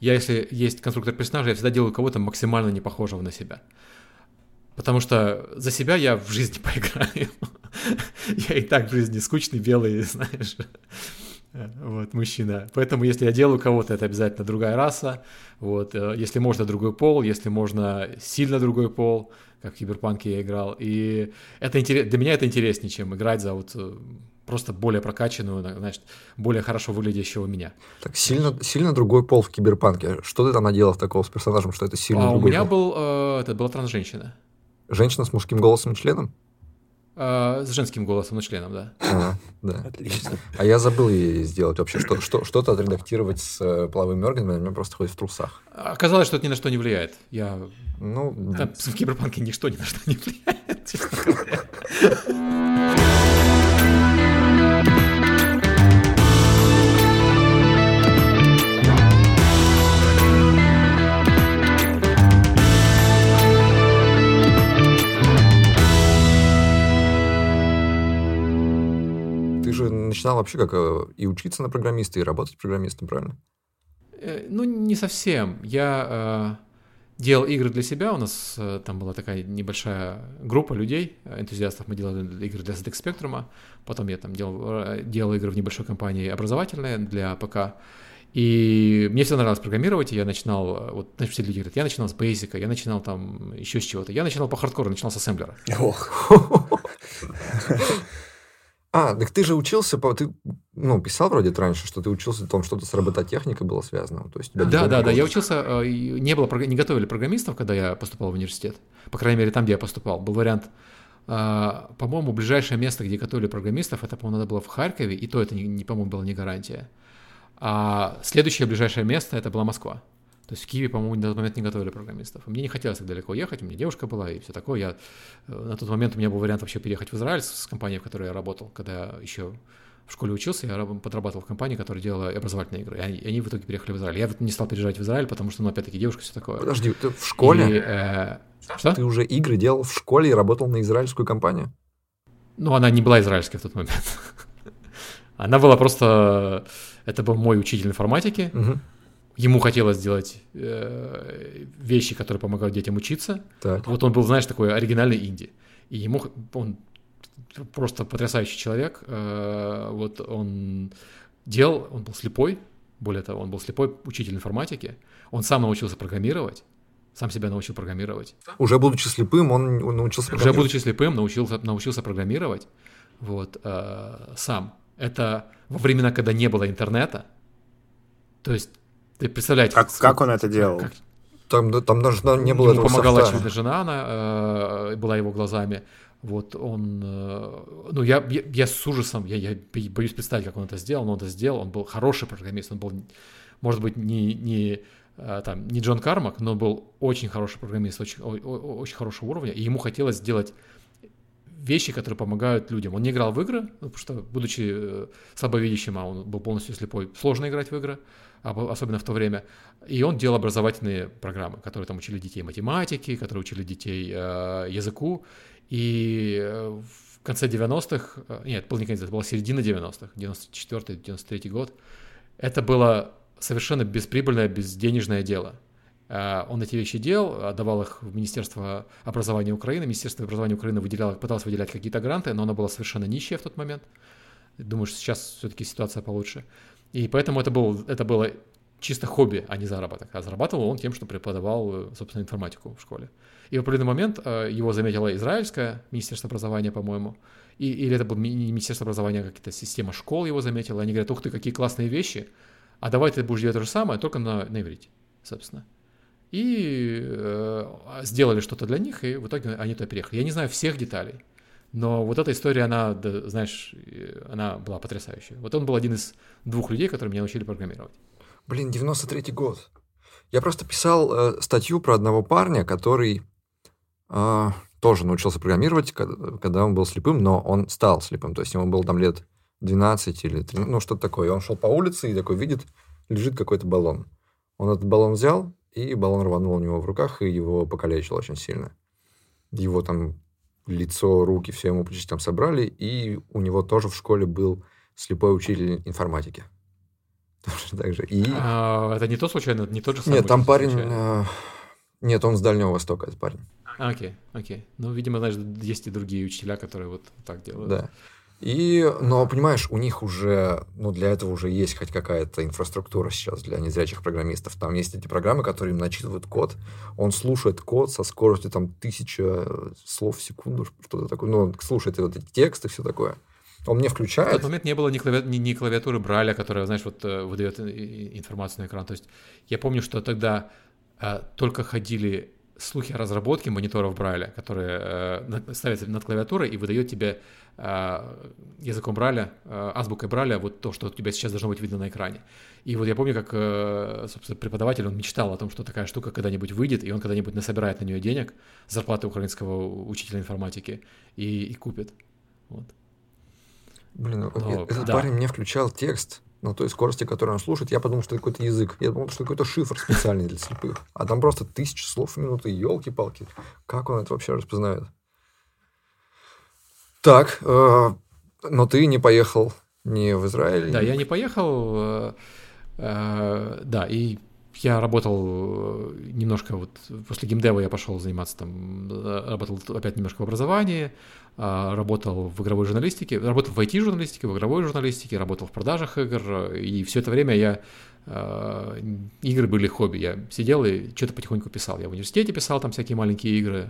я, если есть конструктор персонажа, я всегда делаю кого-то максимально не похожего на себя. Потому что за себя я в жизни поиграю. я и так в жизни скучный, белый, знаешь, вот, мужчина. Поэтому если я делаю кого-то, это обязательно другая раса. Вот, э, если можно другой пол, если можно сильно другой пол, как в Киберпанке я играл. И это интерес... для меня это интереснее, чем играть за вот э, просто более прокачанную, значит, более хорошо выглядящего меня. Так сильно, сильно другой пол в Киберпанке. Что ты там наделал такого с персонажем, что это сильно а другой у меня пол? был, э, это была транс-женщина. Женщина с мужским голосом и членом? Э, с женским голосом, но членом, да. А, да. Отлично. А я забыл ей сделать вообще что, что, что-то отредактировать с э, половыми органами, она у меня просто ходит в трусах. Оказалось, что это ни на что не влияет. Я... Ну, Там в Киберпанке ничто ни на что не влияет, честно говоря. Начинал вообще как э, и учиться на программиста, и работать программистом, правильно? Э, Ну, не совсем. Я э, делал игры для себя. У нас э, там была такая небольшая группа людей, э, энтузиастов. Мы делали игры для ZX Spectrum. Потом я там делал, э, делал игры в небольшой компании образовательные для ПК. И мне всегда нравилось программировать, и я начинал, вот, знаешь, все люди говорят, я начинал с Basic, я начинал там еще с чего-то. Я начинал по хардкору, начинал с ассемблера. Ох, А, так ты же учился, по- ты, ну, писал вроде раньше, что ты учился там что-то с робототехникой было связано. То есть Да, диплом да, да. Я учился, и не было, не готовили программистов, когда я поступал в университет. По крайней мере, там, где я поступал. Был вариант, э, по-моему, ближайшее место, где готовили программистов, это, по-моему, надо было в Харькове, и то это, не, по-моему, была не гарантия. А следующее ближайшее место это была Москва. То есть в Киеве, по-моему, на тот момент не готовили программистов. Мне не хотелось так далеко ехать, у меня девушка была и все такое. Я, э, на тот момент у меня был вариант вообще переехать в Израиль с, компанией, в которой я работал, когда я еще в школе учился, я раб- подрабатывал в компании, которая делала образовательные игры. И они, они в итоге переехали в Израиль. Я вот не стал переезжать в Израиль, потому что, ну, опять-таки, девушка все такое. Подожди, ты в школе? И, э, что? Ты уже игры делал в школе и работал на израильскую компанию? Ну, она не была израильской в тот момент. Она была просто... Это был мой учитель информатики. Мгм. Ему хотелось сделать э, вещи, которые помогают детям учиться. Так. Вот он был, знаешь, такой оригинальный инди. И ему он просто потрясающий человек. Э, вот он делал, он был слепой, более того, он был слепой учитель информатики. Он сам научился программировать, сам себя научил программировать. Уже будучи слепым, он научился Уже будучи слепым, научился, научился программировать вот, э, сам. Это во времена, когда не было интернета. То есть, ты представляете... как, как он это делал? как- Там, там даже да, не было Ему этого помогала, софта. очевидно, жена, она э, была его глазами. Вот он, э, ну я, я, я с ужасом, я, я бо- боюсь представить, как он это сделал, но он это сделал, он был хороший программист, он был, может быть, не, не, э, там, не Джон Кармак, но он был очень хороший программист, очень, о- о- очень хорошего уровня, и ему хотелось сделать вещи, которые помогают людям. Он не играл в игры, ну, потому что, будучи э, слабовидящим, а он был полностью слепой, сложно играть в игры, а особенно в то время. И он делал образовательные программы, которые там учили детей математике, которые учили детей э, языку. И э, в конце 90-х, э, нет, был не конец, это была середина 90-х, 94-93 год, это было совершенно бесприбыльное, безденежное дело. Э, Он эти вещи делал, отдавал их в Министерство образования Украины. Министерство образования Украины выделяло, пыталось выделять какие-то гранты, но оно было совершенно нищее в тот момент. Думаю, что сейчас все-таки ситуация получше. И поэтому это, был, это было чисто хобби, а не заработок. А зарабатывал он тем, что преподавал, э, собственно, информатику в школе. И в определенный момент э, его заметило израильское Министерство образования, по-моему, или это было Министерство образования, а какая-то система школ его заметила. Они говорят, ух ты, какие классные вещи, а давай ты будешь делать то же самое, только на, на иврите, собственно. И э, сделали что-то для них, и в итоге они туда переехали. Я не знаю всех деталей, но вот эта история, она, да, знаешь, э, она была потрясающая. Вот он был один из двух людей, которые меня научили программировать. Блин, 93-й год. Я просто писал э, статью про одного парня, который э, тоже научился программировать, когда, когда он был слепым, но он стал слепым. То есть ему было там лет 12 или 13, ну что-то такое. И он шел по улице и такой видит, лежит какой-то баллон. Он этот баллон взял, и баллон рванул у него в руках, и его покалечил очень сильно. Его там лицо, руки, все ему почти там собрали, и у него тоже в школе был слепой учитель информатики. Точно так же. И... А, это не то случайно, не тот же самый? Нет, там парень... случайно? э, Нет, он с Дальнего Востока, этот парень. А, Окей, окей. Ну, видимо, знаешь, есть и другие учителя, которые вот так делают. Да. И, но, понимаешь, у них уже, ну, для этого уже есть хоть какая-то инфраструктура сейчас для незрячих программистов. Там есть эти программы, которые им начитывают код. Он слушает код со скоростью там тысяча слов в секунду, что-то такое. Ну, он слушает вот эти тексты, все такое. Он мне В тот включает. момент не было ни, клави- ни- ни клавиатуры Брайля, которая, знаешь, вот э, выдает и- информацию на экран. То есть я помню, что тогда э, только ходили слухи о разработке мониторов Брайля, которые э, ставятся над клавиатурой и выдает тебе э, языком Брайля, э, азбукой Брайля вот то, что у тебя сейчас должно быть видно на экране. И вот я помню, как, э, собственно, преподаватель, он мечтал о том, что такая штука когда-нибудь выйдет, и он когда-нибудь насобирает на нее денег, зарплаты украинского учителя информатики, и, и купит. Вот. Блин, ну, Но, этот да. парень мне включал текст на той скорости, которую он слушает. Я подумал, что это какой-то язык. Я думал, что это какой-то шифр специальный для слепых. А там просто тысячи слов в минуту. Елки-палки. Как он это вообще распознает? Так, э, но ты не поехал ни в Израиль. Да, ни- я не поехал, э, э, да, и я работал э, немножко вот после геймдева я пошел заниматься там, э, работал опять немножко в образовании, а, работал в игровой журналистике, работал в IT-журналистике, в игровой журналистике, работал в продажах игр, э, и все это время я э, игры были хобби. Я сидел и что-то потихоньку писал. Я в университете писал там всякие маленькие игры.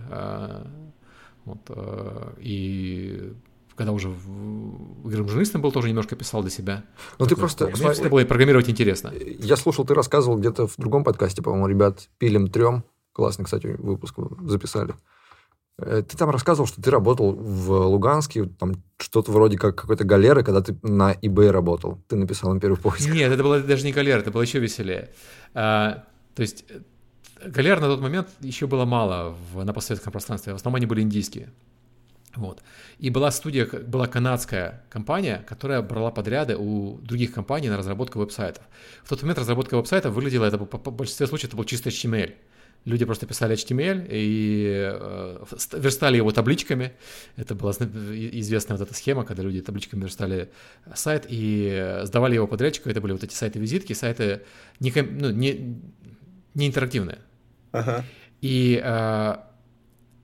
Вот, э, и когда уже в- игровым журналистом был, тоже немножко писал для себя. Ну, ты просто... Мне всегда было и программировать интересно. Я слушал, ты рассказывал где-то в другом подкасте, по-моему, ребят, пилим трем. Классный, кстати, выпуск вы записали. Э, Ты там рассказывал, что ты работал в Луганске, там что-то вроде как какой-то галеры, когда ты на eBay работал. Ты написал им первый поиск. Нет, это было даже не галера, это было еще веселее. А, то есть э, галер на тот момент еще было мало в, на постсоветском пространстве, в основном они были индийские. Вот. И была студия, была канадская компания, которая брала подряды у других компаний на разработку веб-сайтов. В тот момент разработка веб-сайтов выглядела, это по, большинстве случаев это был чисто HTML. Люди просто писали HTML и э, ст- верстали его табличками. Это была известная вот эта схема, когда люди табличками верстали сайт и сдавали его подрядчику. Это были вот эти сайты-визитки, сайты не, ну, не, не интерактивные. И э,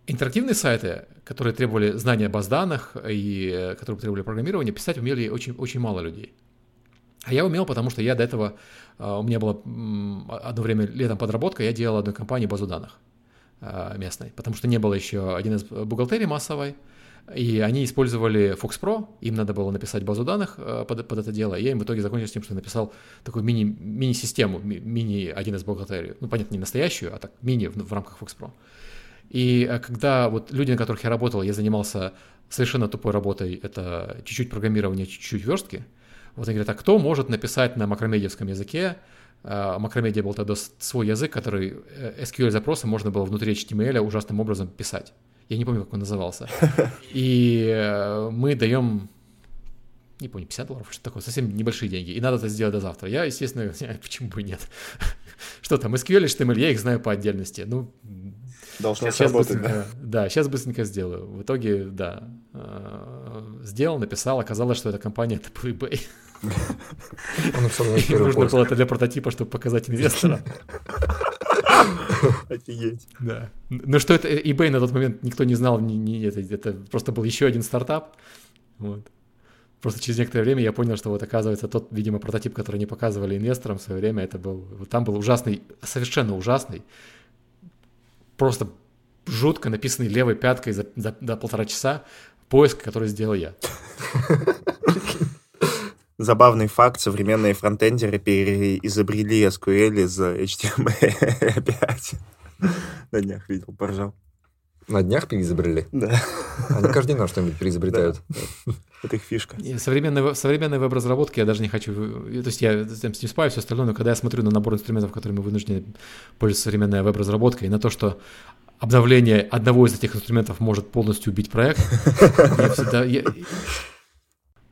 интерактивные сайты, которые требовали знания баз данных и э, которые требовали программирования, писать умели очень, очень мало людей. А я умел, потому что я до этого, э, у меня было м, одно время летом подработка, я делал одной компании базу данных э, местной, потому что не было еще один из бухгалтерии массовой, и они использовали Fox Pro, им надо было написать базу данных э, под, под это дело, и я им в итоге закончил с тем, что написал такую мини, мини-систему, ми- мини 1С бухгалтерию, ну, понятно, не настоящую, а так мини в, в рамках Fox Pro. И э, когда вот люди, на которых я работал, я занимался совершенно тупой работой, это чуть-чуть программирование, чуть-чуть верстки, вот они говорят, а кто может написать на макромедиевском языке? А, Макромедиа был тогда свой язык, который э, SQL-запросы можно было внутри HTML ужасным образом писать. Я не помню, как он назывался. И э, мы даем, не помню, 50 долларов, что такое, совсем небольшие деньги. И надо это сделать до завтра. Я, естественно, почему бы и нет. Что там, SQL, HTML, я их знаю по отдельности. Ну, Должно Сейчас сработать, да? да, сейчас быстренько сделаю. В итоге, да, э, сделал, написал, оказалось, что эта компания это eBay. Нужно было это для прототипа, чтобы показать инвесторам. Офигеть. Да. Ну что это eBay на тот момент никто не знал, ни- ни- это, это просто был еще один стартап. Вот. Просто через некоторое время я понял, что вот оказывается тот, видимо, прототип, который не показывали инвесторам в свое время, это был, вот там был ужасный, совершенно ужасный, просто жутко написанный левой пяткой за, за- за полтора часа поиск, который сделал я. Забавный факт, современные фронтендеры переизобрели SQL из HTML5. На днях видел, поржал. На днях переизобрели. Да, Они каждый день на что-нибудь переизобретают. это их фишка. И современной веб-разработки я даже не хочу... э, То есть я с этим не спаю, все остальное, но когда я смотрю на набор инструментов, которыми вынуждены пользоваться современная веб-разработка, и на то, что обновление одного из этих инструментов может полностью убить проект, я всегда... я-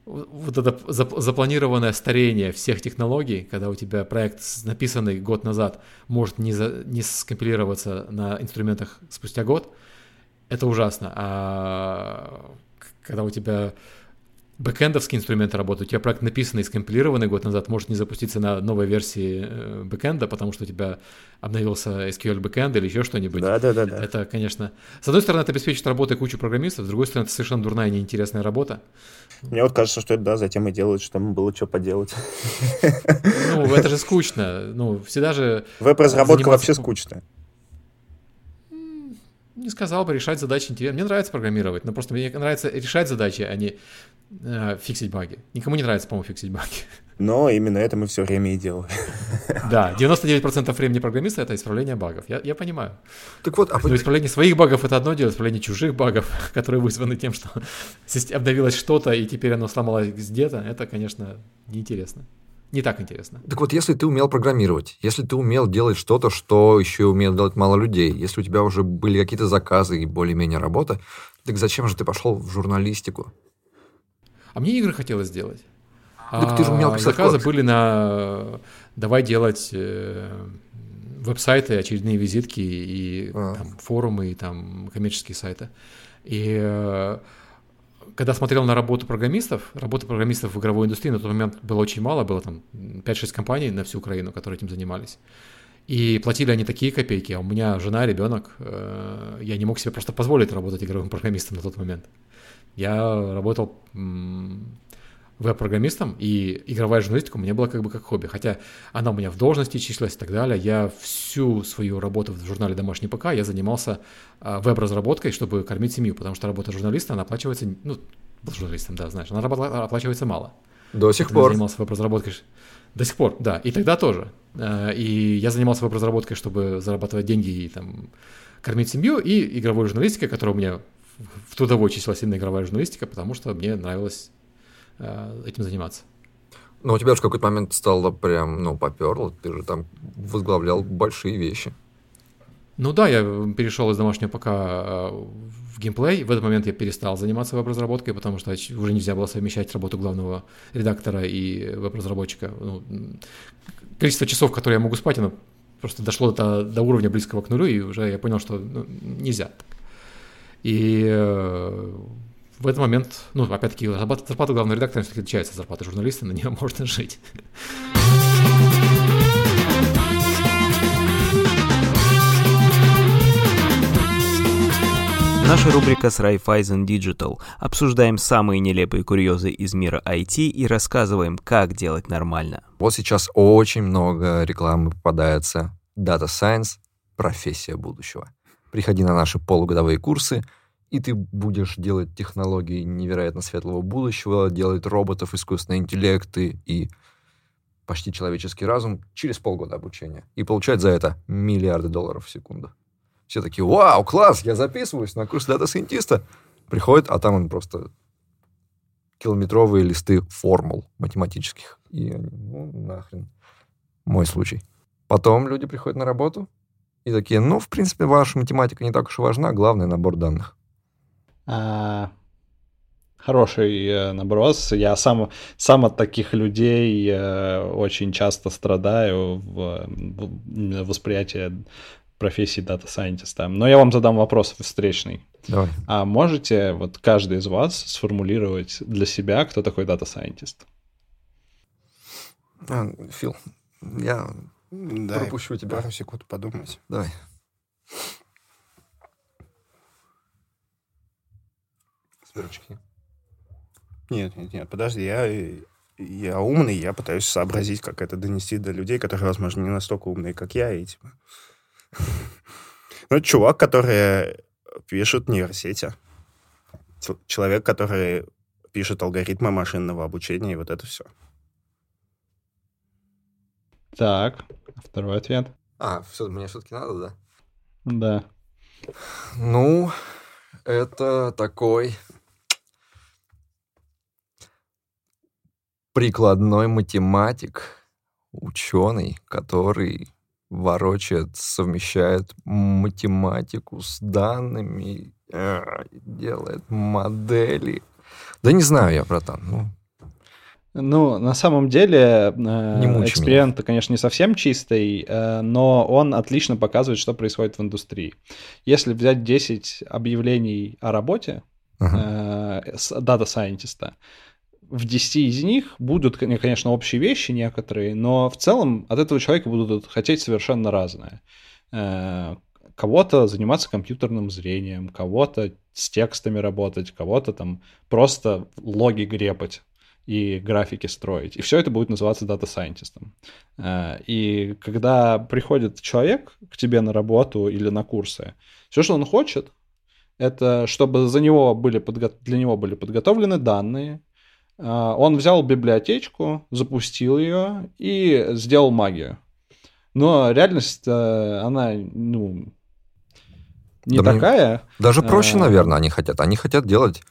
вот это зап- запланированное старение всех технологий, когда у тебя проект, написанный год назад, может не, за- не скомпилироваться на инструментах спустя год, это ужасно. А когда у тебя бэкэндовские инструменты работают. У тебя проект написанный, скомпилированный год назад, может не запуститься на новой версии э, бэкэнда, потому что у тебя обновился SQL бэкэнд или еще что-нибудь. Да, да, да, да. Это, конечно, с одной стороны, это обеспечит работой кучу программистов, с другой стороны, это совершенно дурная и неинтересная работа. Мне вот кажется, что это, да, затем и делают, чтобы было что поделать. Ну, это же скучно. Ну, всегда же... Веб-разработка вообще скучная. Не сказал бы, решать задачи интересно. Мне нравится программировать, но просто мне нравится решать задачи, а не э, фиксить баги. Никому не нравится, по-моему, фиксить баги. Но именно это мы все время и делаем. Да, 99% времени программиста — это исправление багов. Я, я понимаю. Так вот, а Но исправление своих багов — это одно дело, исправление чужих багов, которые вызваны тем, что обновилось что-то, и теперь оно сломалось где-то, это, конечно, неинтересно. Не так интересно. Так вот, если ты умел программировать, если ты умел делать что-то, что еще умеет делать мало людей, если у тебя уже были какие-то заказы и более-менее работа, так зачем же ты пошел в журналистику? А мне игры хотелось сделать. Так ты же умел писать Заказы код. были на давай делать э, веб-сайты, очередные визитки и А. там, форумы, и там коммерческие сайты. И э, когда смотрел на работу программистов, работы программистов в игровой индустрии на тот момент было очень мало, было там 5-6 компаний на всю Украину, которые этим занимались. И платили они такие копейки, а у меня жена, ребенок, э, я не мог себе просто позволить работать игровым программистом на тот момент. Я работал веб-программистом, и игровая журналистика у меня была как бы как хобби. Хотя она у меня в должности числилась и так далее. Я всю свою работу в журнале «Домашний ПК» я занимался а, веб-разработкой, чтобы кормить семью, потому что работа журналиста, она оплачивается, ну, был журналистом, да, знаешь, она оплачивается мало. До сих Когда я пор. занимался веб-разработкой. До сих пор, да. И тогда тоже. Э, И я занимался веб-разработкой, чтобы зарабатывать деньги и там кормить семью, и игровой журналистикой, которая у меня в- трудовой числилась именно игровая журналистика, потому что мне нравилось э, этим заниматься. Но у тебя же в какой-то момент стало прям, ну, поперло. Ты же там возглавлял большие вещи. Ну да, я перешел из домашнего ПК э, в геймплей. В этот момент я перестал заниматься веб-разработкой, потому что уже нельзя было совмещать работу главного редактора и веб-разработчика. Ну, количество часов, которые я могу спать, оно просто дошло до, до уровня близкого к нулю, и уже я понял, что ну, нельзя. так. И э, в этот момент, ну, опять-таки, зарплата, зарплата главного редактора все-таки отличается от зарплаты журналиста, на нее можно жить. Наша рубрика с Raiffeisen Digital. Обсуждаем самые нелепые курьезы из мира IT и рассказываем, как делать нормально. Вот сейчас очень много рекламы попадается. Data Science — профессия будущего. Приходи на наши полугодовые курсы, и ты будешь делать технологии невероятно светлого будущего, делать роботов, искусственные интеллекты и почти человеческий разум через полгода обучения. И получать за это миллиарды долларов в секунду. Все такие, вау, класс, я записываюсь на курс дата-сайентиста. Приходит, а там он просто километровые листы формул математических. И ну, нахрен. Мой случай. Потом люди приходят на работу и такие, ну, в принципе, ваша математика не так уж и важна, главное набор данных. А, Хороший э, наброс. Я сам, сам от таких людей э, очень часто страдаю в, в восприятии профессии дата-сайентиста. Но я вам задам вопрос встречный. Давай. А можете вот каждый из вас сформулировать для себя, кто такой дата-сайентист? А, Фил, я Дай пропущу тебя. пару секунд подумать. Давай. Сверчки. Нет, нет, нет, подожди, я, я умный, я пытаюсь сообразить, как это донести до людей, которые, возможно, не настолько умные, как я, и типа... Ну, чувак, который пишет нейросети. Человек, который пишет алгоритмы машинного обучения, и вот это все. Так, второй ответ. А, все, мне все-таки надо, да? Да. Ну, это такой прикладной математик, ученый, который ворочает, совмещает математику с данными, э, делает модели. Да не знаю я, братан. Ну, Ну, на самом деле, э, эксперимент, конечно, не совсем чистый, э, но он отлично показывает, что происходит в индустрии. Если взять 10 объявлений о работе ага. э, с дата-сайентиста, в 10 из них будут, конечно, общие вещи некоторые, но в целом от этого человека будут хотеть совершенно разное. Э, кого-то заниматься компьютерным зрением, кого-то с текстами работать, кого-то там просто логи грепать и графики строить. И все это будет называться дата-сайентистом. Э, и когда приходит человек к тебе на работу или на курсы, все, что он хочет, это чтобы за него были подго... для него были подготовлены данные. Э, он взял библиотечку, запустил ее и сделал магию. Но реальность, э, она, ну, не да такая. Мне... Даже проще, наверное, они хотят. Они хотят делать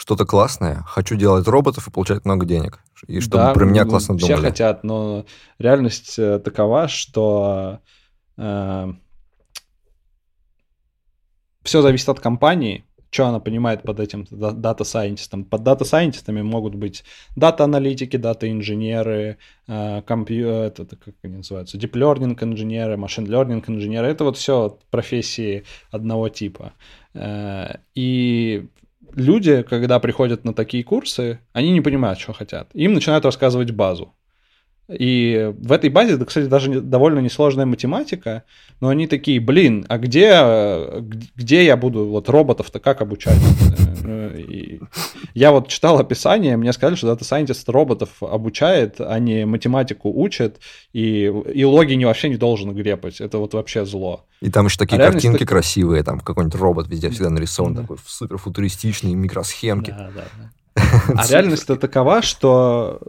что-то классное, хочу делать роботов и получать много денег. И чтобы да, про меня классно все думали. Все хотят, но реальность э, такова, что э, все зависит от компании, что она понимает под этим дата-сайентистом. Под дата-сайентистами могут быть дата-аналитики, дата-инженеры, э, компью... это, это как они называются, learning инженеры, learning инженеры. Это вот все профессии одного типа. Э, и люди, когда приходят на такие курсы, они не понимают, что хотят. Им начинают рассказывать базу. И в этой базе, кстати, даже довольно несложная математика, но они такие, блин, а где, где я буду вот роботов-то как обучать? И я вот читал описание, мне сказали, что Data Scientist роботов обучает, а не математику учит, и, и логи не вообще не должен грепать. Это вот вообще зло. И там еще такие а картинки так... красивые, там какой-нибудь робот везде всегда нарисован, да. такой суперфутуристичный, микросхемки. Да, да, да. А реальность-то такова, что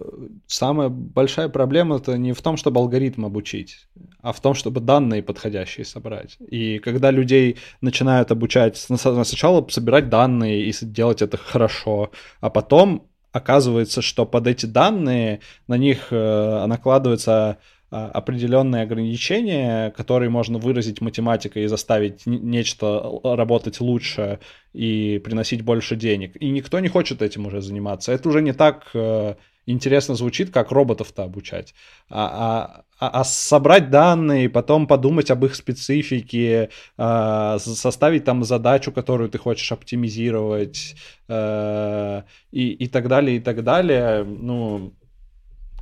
самая большая проблема это не в том, чтобы алгоритм обучить, а в том, чтобы данные подходящие собрать. И когда людей начинают обучать сначала собирать данные и делать это хорошо, а потом оказывается, что под эти данные на них э, накладывается определенные ограничения, которые можно выразить математикой и заставить нечто работать лучше и приносить больше денег. И никто не хочет этим уже заниматься. Это уже не так э, интересно звучит, как роботов-то обучать. А, а, а, а собрать данные, потом подумать об их специфике, а, составить там задачу, которую ты хочешь оптимизировать а, и, и так далее, и так далее, ну,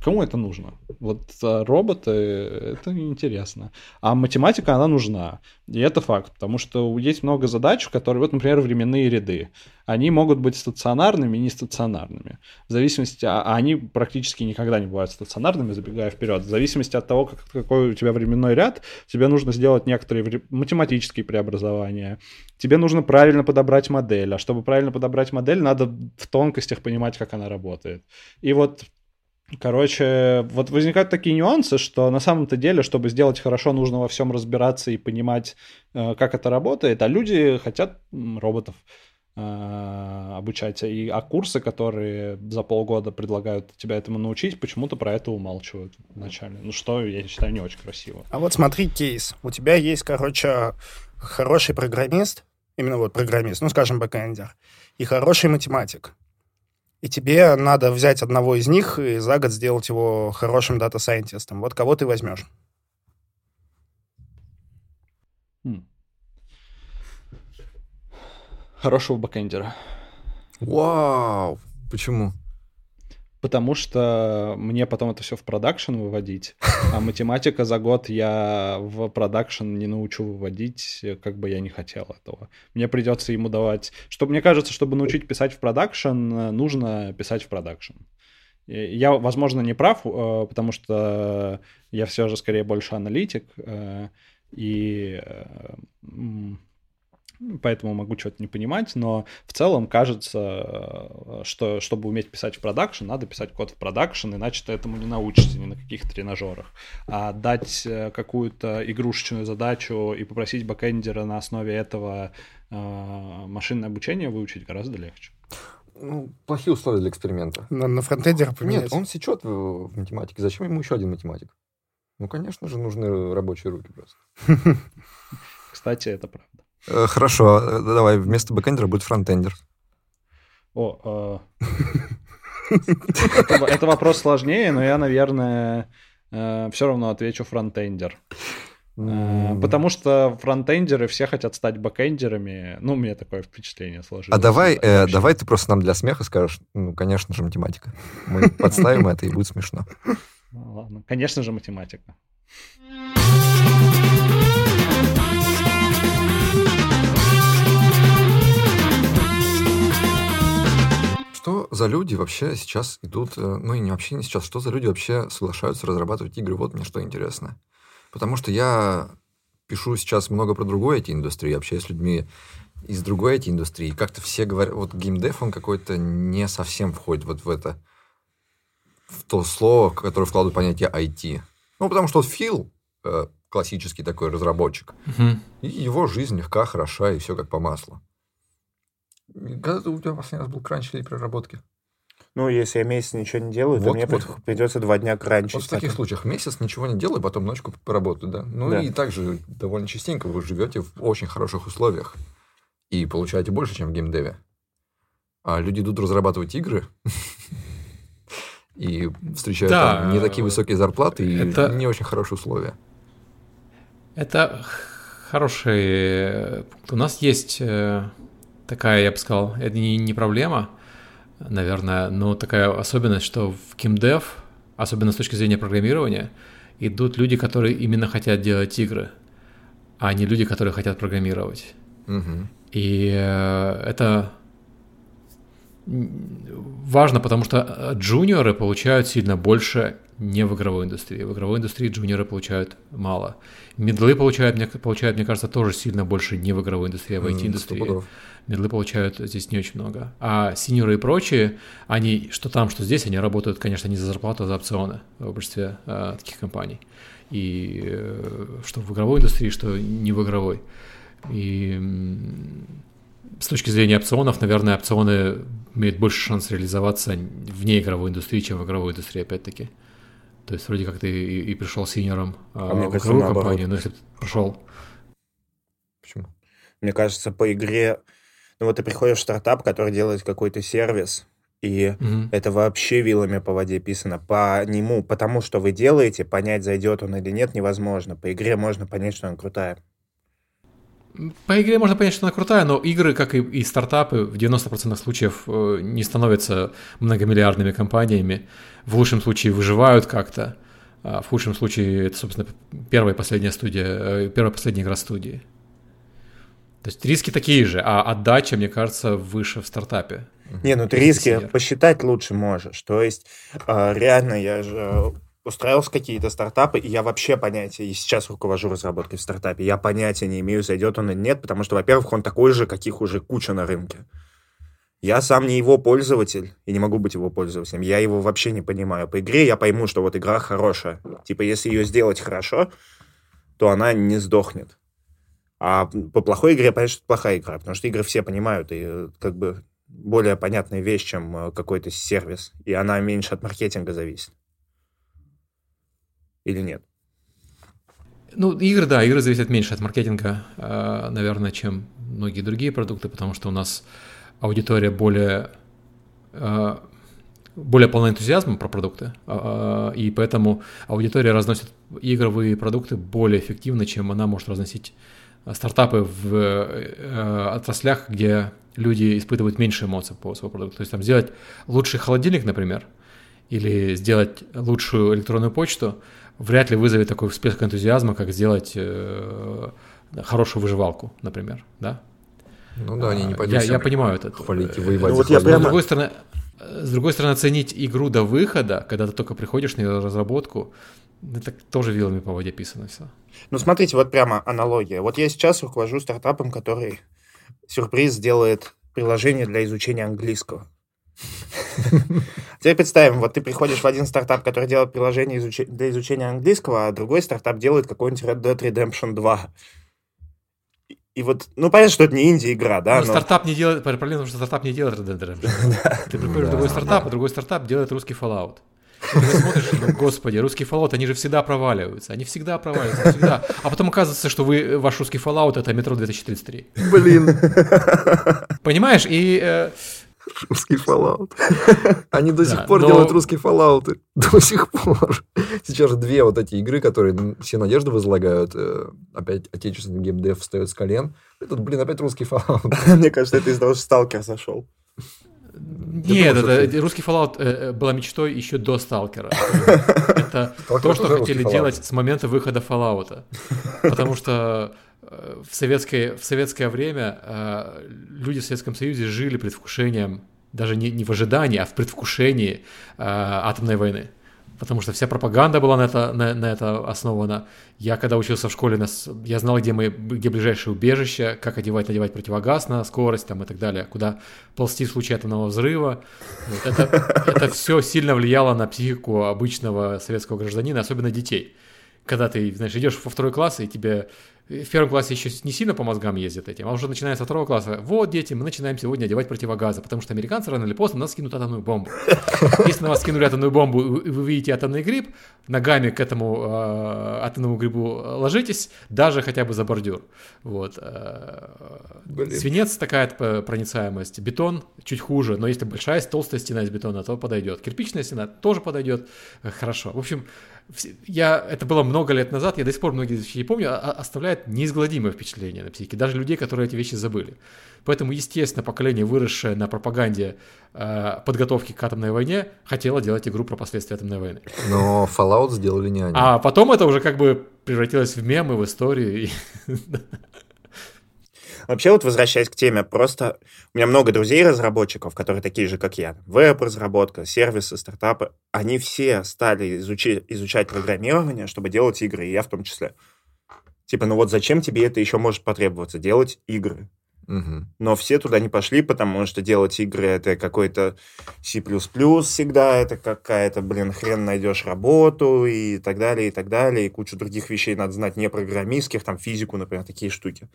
Кому это нужно? Вот а, роботы, это интересно. А математика, она нужна. И это факт, потому что есть много задач, которые, вот, например, временные ряды. Они могут быть стационарными и нестационарными. В зависимости, а, а они практически никогда не бывают стационарными, забегая вперед. В зависимости от того, как, какой у тебя временной ряд, тебе нужно сделать некоторые математические преобразования. Тебе нужно правильно подобрать модель. А чтобы правильно подобрать модель, надо в тонкостях понимать, как она работает. И вот Короче, вот возникают такие нюансы, что на самом-то деле, чтобы сделать хорошо, нужно во всем разбираться и понимать, э, как это работает, а люди хотят роботов э, обучать. И, а курсы, которые за полгода предлагают тебя этому научить, почему-то про это умалчивают вначале. Ну что, я считаю, не очень красиво. А вот смотри кейс. У тебя есть, короче, хороший программист, именно вот программист, ну, скажем, бэкэндер, и хороший математик и тебе надо взять одного из них и за год сделать его хорошим дата-сайентистом. Вот кого ты возьмешь? Хм. Хорошего бэкэндера. Вау! Почему? Потому что мне потом это все в продакшн выводить, а математика за год я в продакшн не научу выводить, как бы я не хотел этого. Мне придется ему давать... Что, мне кажется, чтобы научить писать в продакшн, нужно писать в продакшн. Я, возможно, не прав, э, потому что я все же скорее больше аналитик, э, и э, поэтому могу что-то не понимать, но в целом кажется, э, что чтобы уметь писать в продакшн, надо писать код в продакшн, иначе ты этому не научишься ни на каких тренажерах. А дать э, какую-то игрушечную задачу и попросить бэкэндера на основе этого э, машинное обучение выучить гораздо легче. Ну, плохие условия для эксперимента. На, на фронтендера поменять. Нет, он сечет в, в математике. Зачем ему еще один математик? Ну, конечно же, нужны рабочие руки просто. Кстати, это правда. Э, хорошо, э, давай, вместо бэкэндера будет фронтендер. О, а, это вопрос сложнее, но я, наверное, э, все равно отвечу фронтендер. Потому что фронтендеры все хотят стать бэкендерами. Ну, у меня такое впечатление сложилось. А давай, э, давай ты просто нам для смеха скажешь, ну, конечно же, математика. Мы подставим это, и будет смешно. Ну, ладно, конечно же, математика. За люди вообще сейчас идут, э, ну и не вообще не сейчас, что за люди вообще соглашаются разрабатывать игры? Вот мне что интересно. Потому что я пишу сейчас много про другую IT-индустрию, общаюсь с людьми из другой IT-индустрии. Как-то все говорят, вот геймдев, он какой-то не совсем входит вот в это, в то слово, которое вкладывает понятие IT. Ну, потому что вот Фил, э, классический такой разработчик, Мгм. и его жизнь легка, хороша, и все как по маслу. Когда у тебя последний раз был кранч или переработки? Ну, если я месяц ничего не делаю, то Вот, мне вот. при- придется два дня кранчить. Вот в таких так. случаях месяц ничего не делай, потом ночку поработай, да? Ну Да. и также довольно частенько вы живете в очень хороших условиях и получаете больше, чем в геймдеве. А люди идут разрабатывать игры и встречают Да, там не такие высокие зарплаты и это- не очень хорошие условия. Это хороший э, пункт. У нас есть э, такая, я бы сказал, это не, не проблема, наверное, но такая особенность, что в KimDev, особенно с точки зрения программирования, идут люди, которые именно хотят делать игры, а не люди, которые хотят программировать. Мгм. И э, это важно, потому что э, джуниоры получают сильно больше не в игровой индустрии. В игровой индустрии джуниоры получают мало. Медлы получают, мне, получают, мне кажется, тоже сильно больше не в игровой индустрии, а в IT-индустрии. Медлы получают здесь не очень много. А синьоры и прочие, они что там, что здесь, они работают, конечно, не за зарплату, а за опционы в большинстве э, таких компаний. И э, что в игровой индустрии, что не в игровой. И с точки зрения опционов, наверное, опционы имеют больше шанс реализоваться вне игровой индустрии, чем в игровой индустрии, опять-таки. То есть вроде как ты и, и пришел синьором а, мне в кажется, игровую наоборот. компанию, но если ты пришел... Почему? Мне кажется, по игре... Ну вот ты приходишь в стартап, который делает какой-то сервис, и Мгм. это вообще вилами по воде писано. По нему, потому что вы делаете, понять, зайдет он или нет, невозможно. По игре можно понять, что она крутая. По игре можно понять, что она крутая, но игры, как и, и стартапы, в 90% случаев э, не становятся многомиллиардными компаниями. В лучшем случае выживают как-то, а в худшем случае это, собственно, первая и последняя студия, э, первая и последняя игра студии. То есть риски такие же, а отдача, мне кажется, выше в стартапе. Не, ну ты риски посчитать лучше можешь. То есть, э, реально, я же устраивался какие-то стартапы, и я вообще понятия, и сейчас руковожу разработкой в стартапе, я понятия не имею, зайдет он или нет, потому что, во-первых, он такой же, каких уже куча на рынке. Я сам не его пользователь, и не могу быть его пользователем. Я его вообще не понимаю. По игре я пойму, что вот игра хорошая. Типа, если ее сделать хорошо, то она не сдохнет. А по плохой игре, понятно, что это плохая игра, потому что игры все понимают, и э, как бы более понятная вещь, чем э, какой-то сервис, и она меньше от маркетинга зависит. Или нет? Ну, игры, да, игры зависят меньше от маркетинга, э, наверное, чем многие другие продукты, потому что у нас аудитория более, э, более полна энтузиазма про продукты, э, и поэтому аудитория разносит игровые продукты более эффективно, чем она может разносить стартапы в отраслях, где люди испытывают меньше эмоций по своему продукту. То есть там сделать лучший холодильник, например, или сделать лучшую электронную почту, вряд ли вызовет такой всплеск энтузиазма, как сделать э, хорошую выживалку, например, да? Ну да, они не А, пойдут я, я понимаю это. хвалить и Э, воевать ну вот я но с прямо- другой стороны, э, с другой стороны, оценить игру до выхода, когда ты только приходишь на её разработку, это тоже вилами по воде писано все. Ну, смотрите, вот прямо аналогия. Вот я сейчас руковожу стартапом, который сюрприз делает приложение для изучения английского. Теперь представим, вот ты приходишь в один стартап, который делает приложение для изучения английского, а другой стартап делает какой-нибудь Red Dead Redemption 2. И- вот, ну, понятно, что это не инди-игра, да, Но но... стартап не делает, проблема в том, что стартап не делает Red Dead Redemption. Ты приходишь в другой стартап, а другой стартап делает русский Fallout. И Ты смотришь, ну, господи, русский Fallout, они же всегда проваливаются, они всегда проваливаются, всегда. А потом оказывается, что вы, ваш русский Fallout — это метро 2033. Блин. Понимаешь? И э, Русский Fallout. Они до Да, сих пор но- делают русские Fallout. До сих пор. Сейчас же две вот эти игры, которые все надежды возлагают. э, Опять отечественный геймдев встает с колен. И тут, блин, опять русский Fallout. Мне кажется, это из-за того, что Сталкер зашел. Нет, думаю, это, что русский Fallout э, э, была мечтой еще до Сталкера. Это то, что хотели делать с момента выхода Fallout. Потому что в советское, в советское время э, люди в Советском Союзе жили предвкушением, даже не, не в ожидании, а в предвкушении э, атомной войны. Потому что вся пропаганда была на это, на, на это основана. Я когда учился в школе, нас, я знал, где, мы, где ближайшее убежище, как одевать, надевать противогаз на скорость там, и так далее, куда ползти в случае атомного взрыва. Вот это, это все сильно влияло на психику обычного советского гражданина, особенно детей. Когда ты, знаешь, идешь во второй класс, и тебе в первом классе еще не сильно по мозгам ездят этим, а уже начиная со второго класса, вот, дети, мы начинаем сегодня одевать противогазы, потому что американцы рано или поздно на нас скинут атомную бомбу. Если на вас скинули атомную бомбу, и вы видите атомный гриб, ногами к этому э, атомному грибу ложитесь, даже хотя бы за бордюр. Вот. э, Блин. Свинец такая проницаемость, бетон чуть хуже, но если большая толстая стена из бетона, то подойдет. Кирпичная стена тоже подойдет. Э, Хорошо. В общем, я, это было много лет назад, я до сих пор многие вещи не помню, а- а- оставляет неизгладимое впечатление на психике, даже людей, которые эти вещи забыли. Поэтому, естественно, поколение, выросшее на пропаганде э, подготовки к атомной войне, хотело делать игру про последствия атомной войны. Но Fallout сделали не они. А потом это уже как бы превратилось в мемы, в историю. и- Вообще, вот возвращаясь к теме, просто у меня много друзей-разработчиков, которые такие же, как я. Веб-разработка, сервисы, стартапы. Они все стали изучи- изучать программирование, чтобы делать игры, и я в том числе. Типа, ну вот зачем тебе это еще может потребоваться? Делать игры. Мгм. Но все туда не пошли, потому что делать игры это какой-то C++ всегда, это какая-то, блин, хрен найдешь работу и так далее, и так далее, и кучу других вещей надо знать не программистских, там физику, например, такие штуки.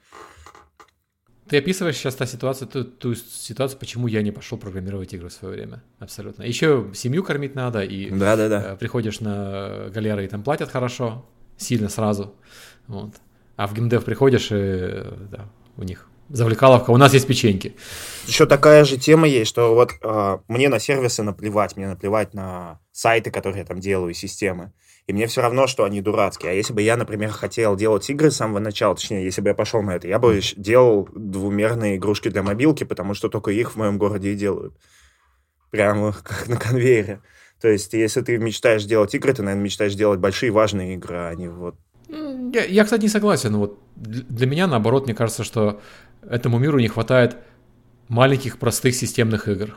Ты описываешь сейчас та ситуацию, ту, ту ситуацию, почему я не пошел программировать игры в свое время. Абсолютно. Еще семью кормить надо, и Да-да-да. э, приходишь на галеры, и там платят хорошо, сильно сразу. Вот. А в геймдев приходишь, и э, да, у них завлекаловка. У нас есть печеньки. Еще такая же тема есть, что вот а, мне на сервисы наплевать, мне наплевать на сайты, которые я там делаю, системы. И мне все равно, что они дурацкие. А если бы я, например, хотел делать игры с самого начала, точнее, если бы я пошел на это, я бы делал двумерные игрушки для мобилки, потому что только их в моем городе и делают. Прямо как на конвейере. То есть, если ты мечтаешь делать игры, ты, наверное, мечтаешь делать большие важные игры, а не вот... М, Я, я, кстати, не согласен. Вот для меня, наоборот, мне кажется, что этому миру не хватает маленьких простых системных игр.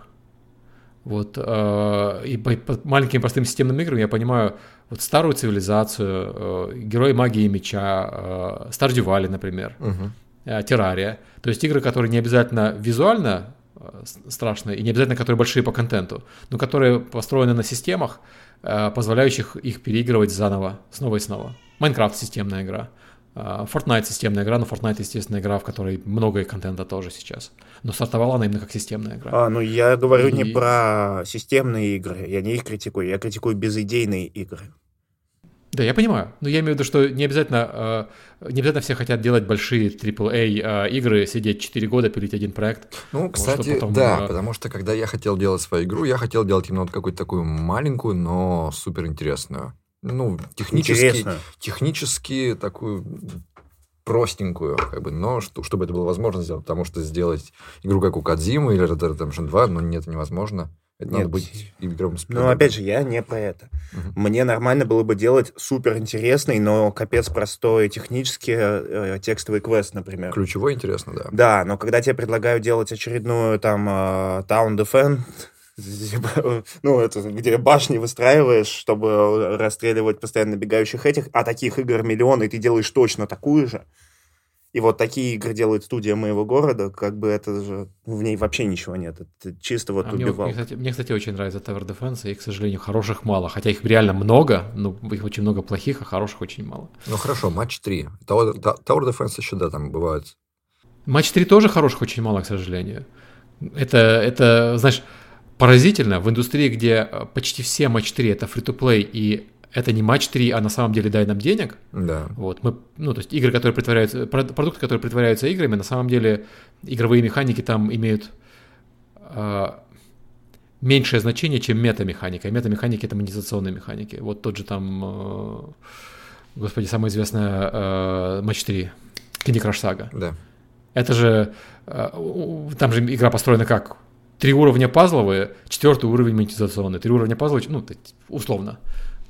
Вот, э, и по, по маленьким простым системным играм я понимаю вот старую цивилизацию, э, Герои магии и меча, э, Stardew Valley, например, э, Террария. То есть игры, которые не обязательно визуально страшные, и не обязательно которые большие по контенту, но которые построены на системах, позволяющих их переигрывать заново, снова и снова. Майнкрафт системная игра. э, Fortnite системная игра, но Fortnite, естественно, игра, в которой много контента тоже сейчас. Но стартовала она именно как системная игра. А, ну, я говорю не И- про системные игры, я не их критикую, я критикую безидейные игры. Да, я понимаю. Но я имею в виду, что не обязательно, э, не обязательно все хотят делать большие AAA э, игры, сидеть 4 года, пилить один проект. Ну, кстати, потом, да, э, потому что когда я хотел делать свою игру, я хотел делать именно вот какую-то такую маленькую, но супер интересную. Ну, технически, Интересную. технически такую простенькую, как бы, но что- чтобы это было возможно сделать, потому что сделать игру как у Кадзимы или Red Dead Redemption 2, ну, нет, невозможно. Это надо Нет. быть игровым Ну, опять же, я не про это. Мгм. Мне нормально было бы делать супер интересный, но капец простой технически э, текстовый квест, например. Ключевой интересно, да. Да, но когда тебе предлагают делать очередную там э, Town Defense, ну, это где башни выстраиваешь, чтобы расстреливать постоянно бегающих этих, а таких игр миллион, и ты делаешь точно такую же. И вот такие игры делает студия моего города, как бы это же, в ней вообще ничего нет. Это чисто вот А мне, убивал. мне, кстати, мне, кстати, очень нравится Tower Defense, и, к сожалению, хороших мало. Хотя их реально много, но их очень много плохих, а хороших очень мало. Ну, хорошо, матч 3. Tower, Tower Defense еще, да, там бывают. Матч 3 тоже хороших очень мало, к сожалению. Это, это, знаешь, поразительно. В индустрии, где э, почти все матч 3 это фри-то-плей, и это не матч 3, а на самом деле дай нам денег. Да. Вот, мы, ну, то есть игры, которые притворяются, прод- продукты, которые притворяются играми, на самом деле игровые механики там имеют, э, меньшее значение, чем метамеханика. Метамеханики — это монетизационные механики. Вот тот же там, э, господи, самая известная э, Матч 3, Candy Crush Saga. Да. Это же, э, там же игра построена как? Три уровня пазловые, четвертый уровень монетизационный. Три уровня пазловые, ну, условно.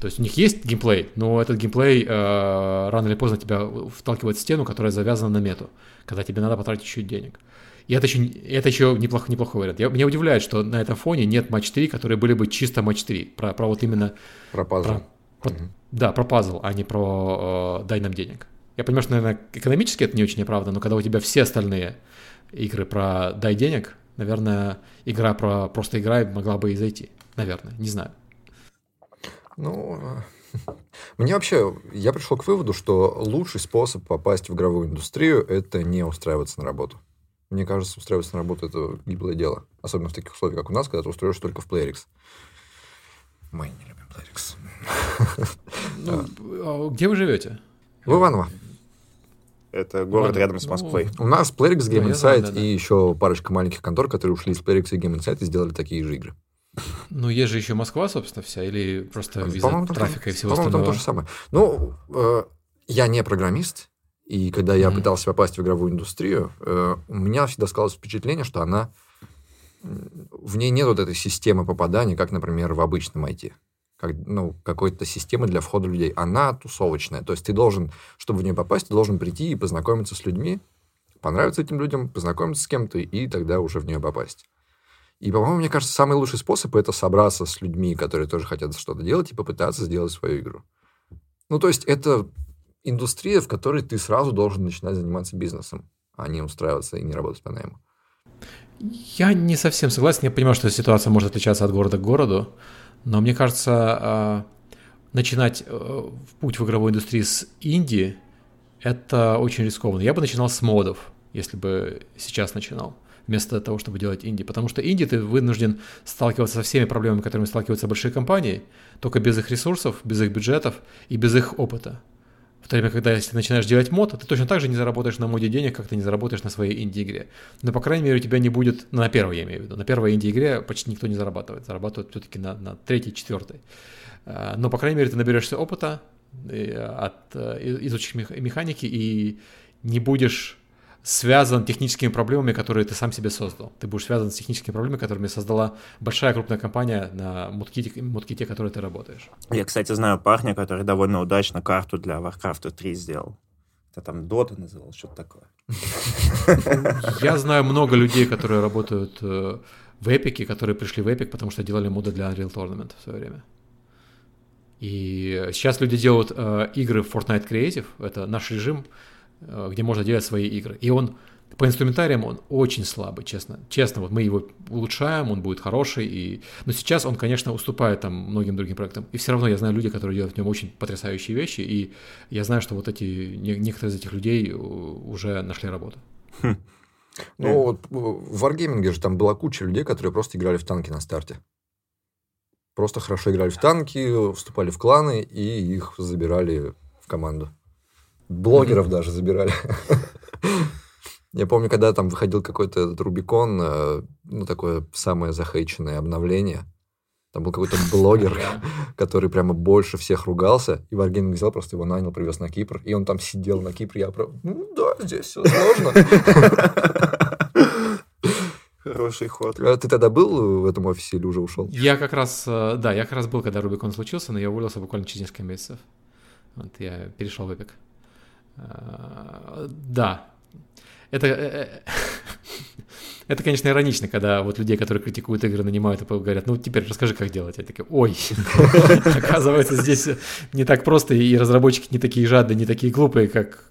То есть у них есть геймплей, но этот геймплей э, рано или поздно тебя вталкивает в стену, которая завязана на мету, когда тебе надо потратить чуть денег. И это еще, это еще неплохо, неплохой вариант. Я, меня удивляет, что на этом фоне нет матч 3, которые были бы чисто матч 3. Про, про вот именно... Про пазл. Про, про, угу. Да, про пазл, а не про э, дай нам денег. Я понимаю, что, наверное, экономически это не очень неправда, но когда у тебя все остальные игры про дай денег, наверное, игра про просто играй могла бы и зайти. Наверное, не знаю. Ну, мне вообще, я пришел к выводу, что лучший способ попасть в игровую индустрию – это не устраиваться на работу. Мне кажется, устраиваться на работу – это гиблое дело. Особенно в таких условиях, как у нас, когда ты устроишься только в PlayerX. Мы не любим PlayerX. Ну, а где вы живете? В Иваново. Это город рядом с ну, Москвой. У нас PlayerX, Game Insight и еще парочка маленьких контор, которые ушли из PlayerX и Game Insight и сделали такие же игры. Ну, есть же еще Москва, собственно, вся, или просто из-за трафика и всего остального? Там то же самое. Ну, э, я не программист, и когда я mm-hmm. пытался попасть в игровую индустрию, э, у меня всегда складывалось впечатление, что она... В ней нет вот этой системы попадания, как, например, в обычном IT. Как, ну, какой-то системы для входа людей. Она тусовочная. То есть ты должен, чтобы в нее попасть, ты должен прийти и познакомиться с людьми, понравиться этим людям, познакомиться с кем-то, и тогда уже в нее попасть. И, по-моему, мне кажется, самый лучший способ это собраться с людьми, которые тоже хотят что-то делать, и попытаться сделать свою игру. Ну, то есть это индустрия, в которой ты сразу должен начинать заниматься бизнесом, а не устраиваться и не работать по найму. Я не совсем согласен. Я понимаю, что ситуация может отличаться от города к городу, но мне кажется, а, начинать э, путь в игровой индустрии с Индии – это очень рискованно. Я бы начинал с модов, если бы сейчас начинал вместо того, чтобы делать инди. Потому что инди ты вынужден сталкиваться со всеми проблемами, которыми сталкиваются большие компании, только без их ресурсов, без их бюджетов и без их опыта. В то время, когда если ты начинаешь делать мод, ты точно так же не заработаешь на моде денег, как ты не заработаешь на своей инди-игре. Но, по крайней мере, у тебя не будет, ну, на первой я имею в виду, на первой инди-игре почти никто не зарабатывает, зарабатывают все-таки на, на третьей, четвертой. А, но, по крайней мере, ты наберешься опыта э, от, э, изучив механики и не будешь связан техническими проблемами, которые ты сам себе создал. Ты будешь связан с техническими проблемами, которыми создала большая крупная компания на мутките, мутките которой ты работаешь. Я, кстати, знаю парня, который довольно удачно карту для Warcraft 3 сделал. Это там Dota называл, что-то такое. Я знаю много людей, которые работают э, в Epic, которые пришли в Epic, потому что делали моды для Unreal Tournament в свое время. И сейчас люди делают э, игры в Fortnite Creative, это наш режим, где можно делать свои игры. И он по инструментариям он очень слабый, честно. Честно, вот мы его улучшаем, он будет хороший. И... Но сейчас он, конечно, уступает там многим другим проектам. И все равно я знаю людей, которые делают в нем очень потрясающие вещи. И я знаю, что вот эти некоторые из этих людей уже нашли работу. Хм. Ну, вот в Wargaming же там была куча людей, которые просто играли в танки на старте. Просто хорошо играли в танки, вступали в кланы, и их забирали в команду. Блогеров mm-hmm. даже забирали. Я помню, когда там выходил какой-то этот Рубикон, э, ну, такое самое захейченное обновление. Там был какой-то блогер, который прямо больше всех ругался. И Wargaming взял, просто его нанял, привез на Кипр. И он там сидел на Кипре. Я про... Ну да, здесь все сложно. Хороший ход. А ты тогда был в этом офисе или уже ушел? Я как раз, э, да, я как раз был, когда Рубикон случился, но я уволился буквально через несколько месяцев. Вот я перешел в Epic. Э, да, это, э, э, это, конечно, иронично, когда вот людей, которые критикуют игры, нанимают и говорят, ну, теперь расскажи, как делать. Я такой, ой, оказывается, здесь не так просто, и разработчики не такие жадные, не такие глупые, как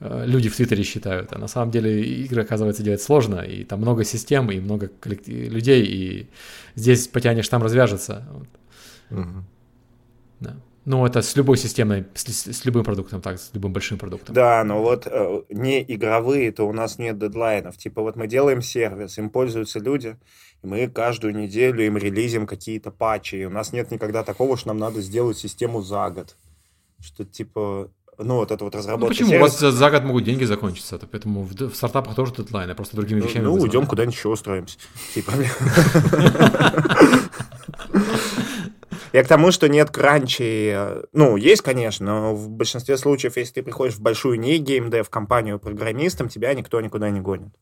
люди в Твиттере считают. А на самом деле игры, оказывается, делать сложно, и там много систем, и много людей, и здесь потянешь, там развяжется. Да. Ну, это с любой системой, с, с любым продуктом, так, с любым большим продуктом. Да, но вот э, не игровые, то у нас нет дедлайнов. Типа вот мы делаем сервис, им пользуются люди, и мы каждую неделю им релизим какие-то патчи. И у нас нет никогда такого, что нам надо сделать систему за год. Что типа ну, вот это вот Ну разработка почему? У сервиса. вас за, год могут деньги закончиться, то поэтому в, в стартапах тоже дедлайны, просто другими Ну, вещами ну, уйдем куда-нибудь еще устроимся. Типа. Я к тому, что нет кранчей. Ну, есть, конечно, но в большинстве случаев, если ты приходишь в большую не геймдев компанию программистом, тебя никто никуда не гонит.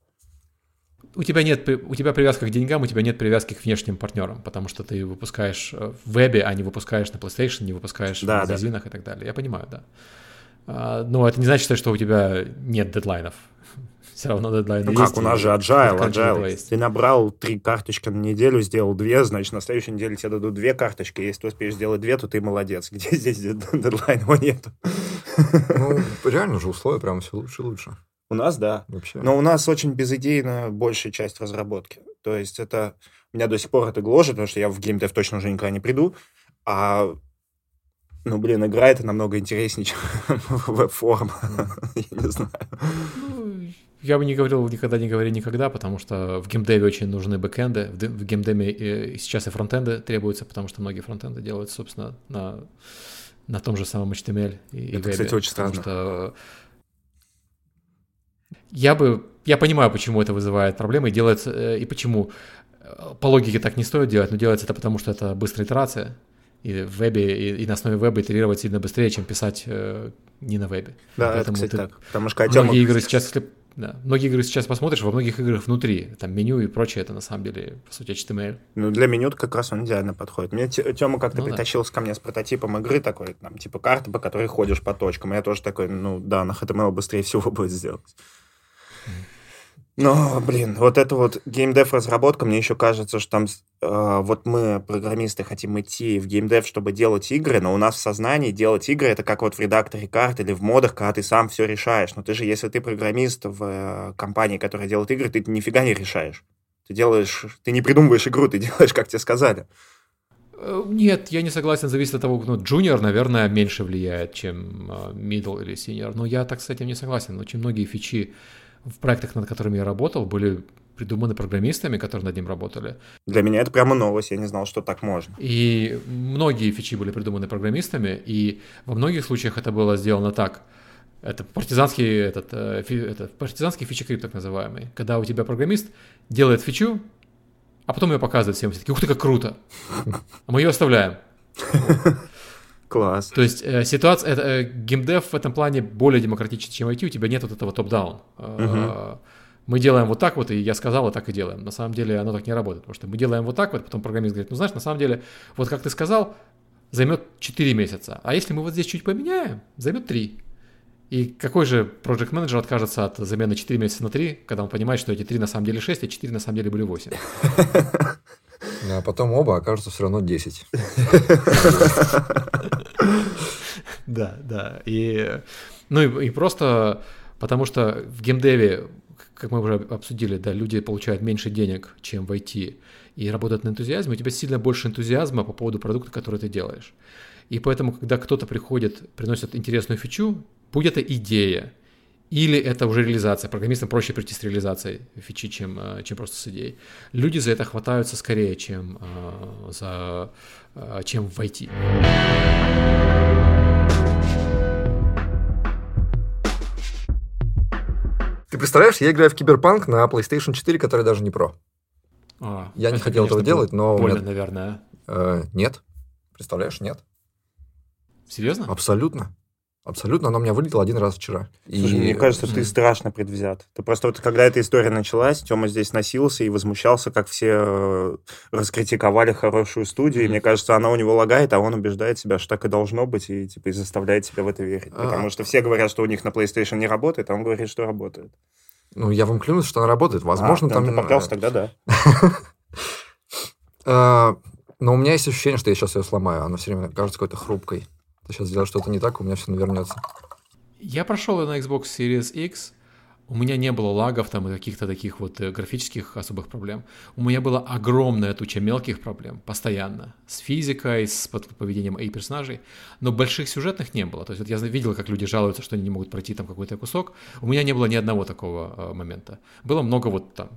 У тебя нет, у тебя привязка к деньгам, у тебя нет привязки к внешним партнерам, потому что ты выпускаешь э, в вебе, а не выпускаешь на PlayStation, не выпускаешь Да, в да. магазинах и так далее. Я понимаю, да. А, Но это не значит, что у тебя нет дедлайнов. Все равно дедлайны Ну есть. как, у нас же agile, agile. Ты набрал три карточки на неделю, сделал две, значит, на следующей неделе тебе дадут две карточки. Если ты успеешь сделать две, то ты молодец. Где здесь дедлайна его нету? Ну, реально же условия прям все лучше и лучше. У нас, да. Вообще. Но у нас очень безыдейная большая часть разработки. То есть это... Меня до сих пор это гложет, потому что я в геймдев точно уже никогда не приду. А ну, блин, игра это намного интереснее, чем веб-форма. Я не знаю. Ну, Я бы не говорил никогда не говори никогда, потому что в геймдеве очень нужны бэкэнды, в, геймдеве и сейчас и фронтенды требуются, потому что многие фронтенды делают, собственно, на, на том же самом HTML и, и Это, вебе, кстати, очень странно. что я бы, я понимаю, почему это вызывает проблемы и делается, э, и почему э, по логике так не стоит делать, но делается это потому, что это быстрая итерация, и в вебе, и, и на основе веба итерировать сильно быстрее, чем писать э, не на вебе. Да, это, Поэтому кстати, ты- так. Потому что Многие игры сейчас, если да, многие игры сейчас посмотришь, во многих играх внутри, там меню и прочее, это на самом деле, по сути, HTML. Ну, для меню как раз он идеально подходит. Мне Тёма как-то Ну да. притащился ко мне с прототипом игры такой, там, типа карты, по которой ходишь по точкам. Я тоже такой, ну, да, на HTML быстрее всего будет сделать. Но, блин, вот это вот геймдев разработка, мне еще кажется, что там э, вот мы, программисты, хотим идти в геймдев, чтобы делать игры, но у нас в сознании делать игры это как вот в редакторе карт или в модах, когда ты сам все решаешь. Но ты же, если ты программист в э, компании, которая делает игры, ты нифига не решаешь. Ты делаешь, ты не придумываешь игру, ты делаешь, как тебе сказали. Э, Нет, я не согласен, зависит от того, ну, junior, наверное, меньше влияет, чем э, middle или senior. Но я так с этим не согласен. Очень многие фичи в проектах, над которыми я работал, были придуманы программистами, которые над ним работали. Для меня это прямо новость, я не знал, что так можно. И многие фичи были придуманы программистами, и во многих случаях это было сделано так. Это партизанский, этот, э, это партизанский фичекрип, так называемый. Когда у тебя программист делает фичу, а потом ее показывает всем. Все такие, ух ты, как круто. А мы ее оставляем. Класс. То есть э, ситуация, это, э, геймдев в этом плане более демократичен, чем IT, у тебя нет вот этого топ-даун. Э, Мы делаем вот так вот, и я сказал, и так и делаем. На самом деле оно так не работает, потому что мы делаем вот так вот, потом программист говорит, ну знаешь, на самом деле, вот как ты сказал, займет 4 месяца, а если мы вот здесь чуть поменяем, займет 3. И какой же проект менеджер откажется от замены 4 месяца на 3, когда он понимает, что эти 3 на самом деле 6, а 4 на самом деле были 8? А потом оба окажутся все равно 10. Да, да. И, ну и, и просто потому что в геймдеве, как мы уже обсудили, да, люди получают меньше денег, чем в IT, и работают на энтузиазме, у тебя сильно больше энтузиазма по поводу продукта, который ты делаешь. И поэтому, когда кто-то приходит, приносит интересную фичу, будь это идея, или это уже реализация. Программистам проще прийти с реализацией фичи, чем, э, чем просто с идеей. Люди за это хватаются скорее, чем, э, за, э, чем в IT. Ты представляешь, я играю в Киберпанк на PlayStation 4, который даже не про. А, Я не это, хотел этого конечно, делать, но Больно, меня- наверное. Э, нет. Представляешь, нет. Серьезно? Абсолютно. Абсолютно. Она у меня вылетела один раз вчера. Слушай, мне кажется, ты страшно предвзят. Ты просто вот когда эта история началась, Тёма здесь носился и возмущался, как все э, раскритиковали хорошую студию. И мне кажется, она у него лагает, а он убеждает себя, что так и должно быть, и типа и заставляет себя в это верить. А. Потому что все говорят, что у них на PlayStation не работает, а он говорит, что работает. Ну, я вам клянусь, что она работает. Возможно, А, там... ну, пожалуйста, тогда да. э, Но у меня есть ощущение, что я сейчас ее сломаю. Она все время кажется какой-то хрупкой. Сейчас сделаешь что-то не так, у меня все навернется. Я прошел на Xbox Series X. У меня не было лагов там и каких-то таких вот э, графических особых проблем. У меня была огромная туча мелких проблем, постоянно. С физикой, с поведением и персонажей. Но больших сюжетных не было. То есть вот я видел, как люди жалуются, что они не могут пройти там какой-то кусок. У меня не было ни одного такого э, момента. Было много вот там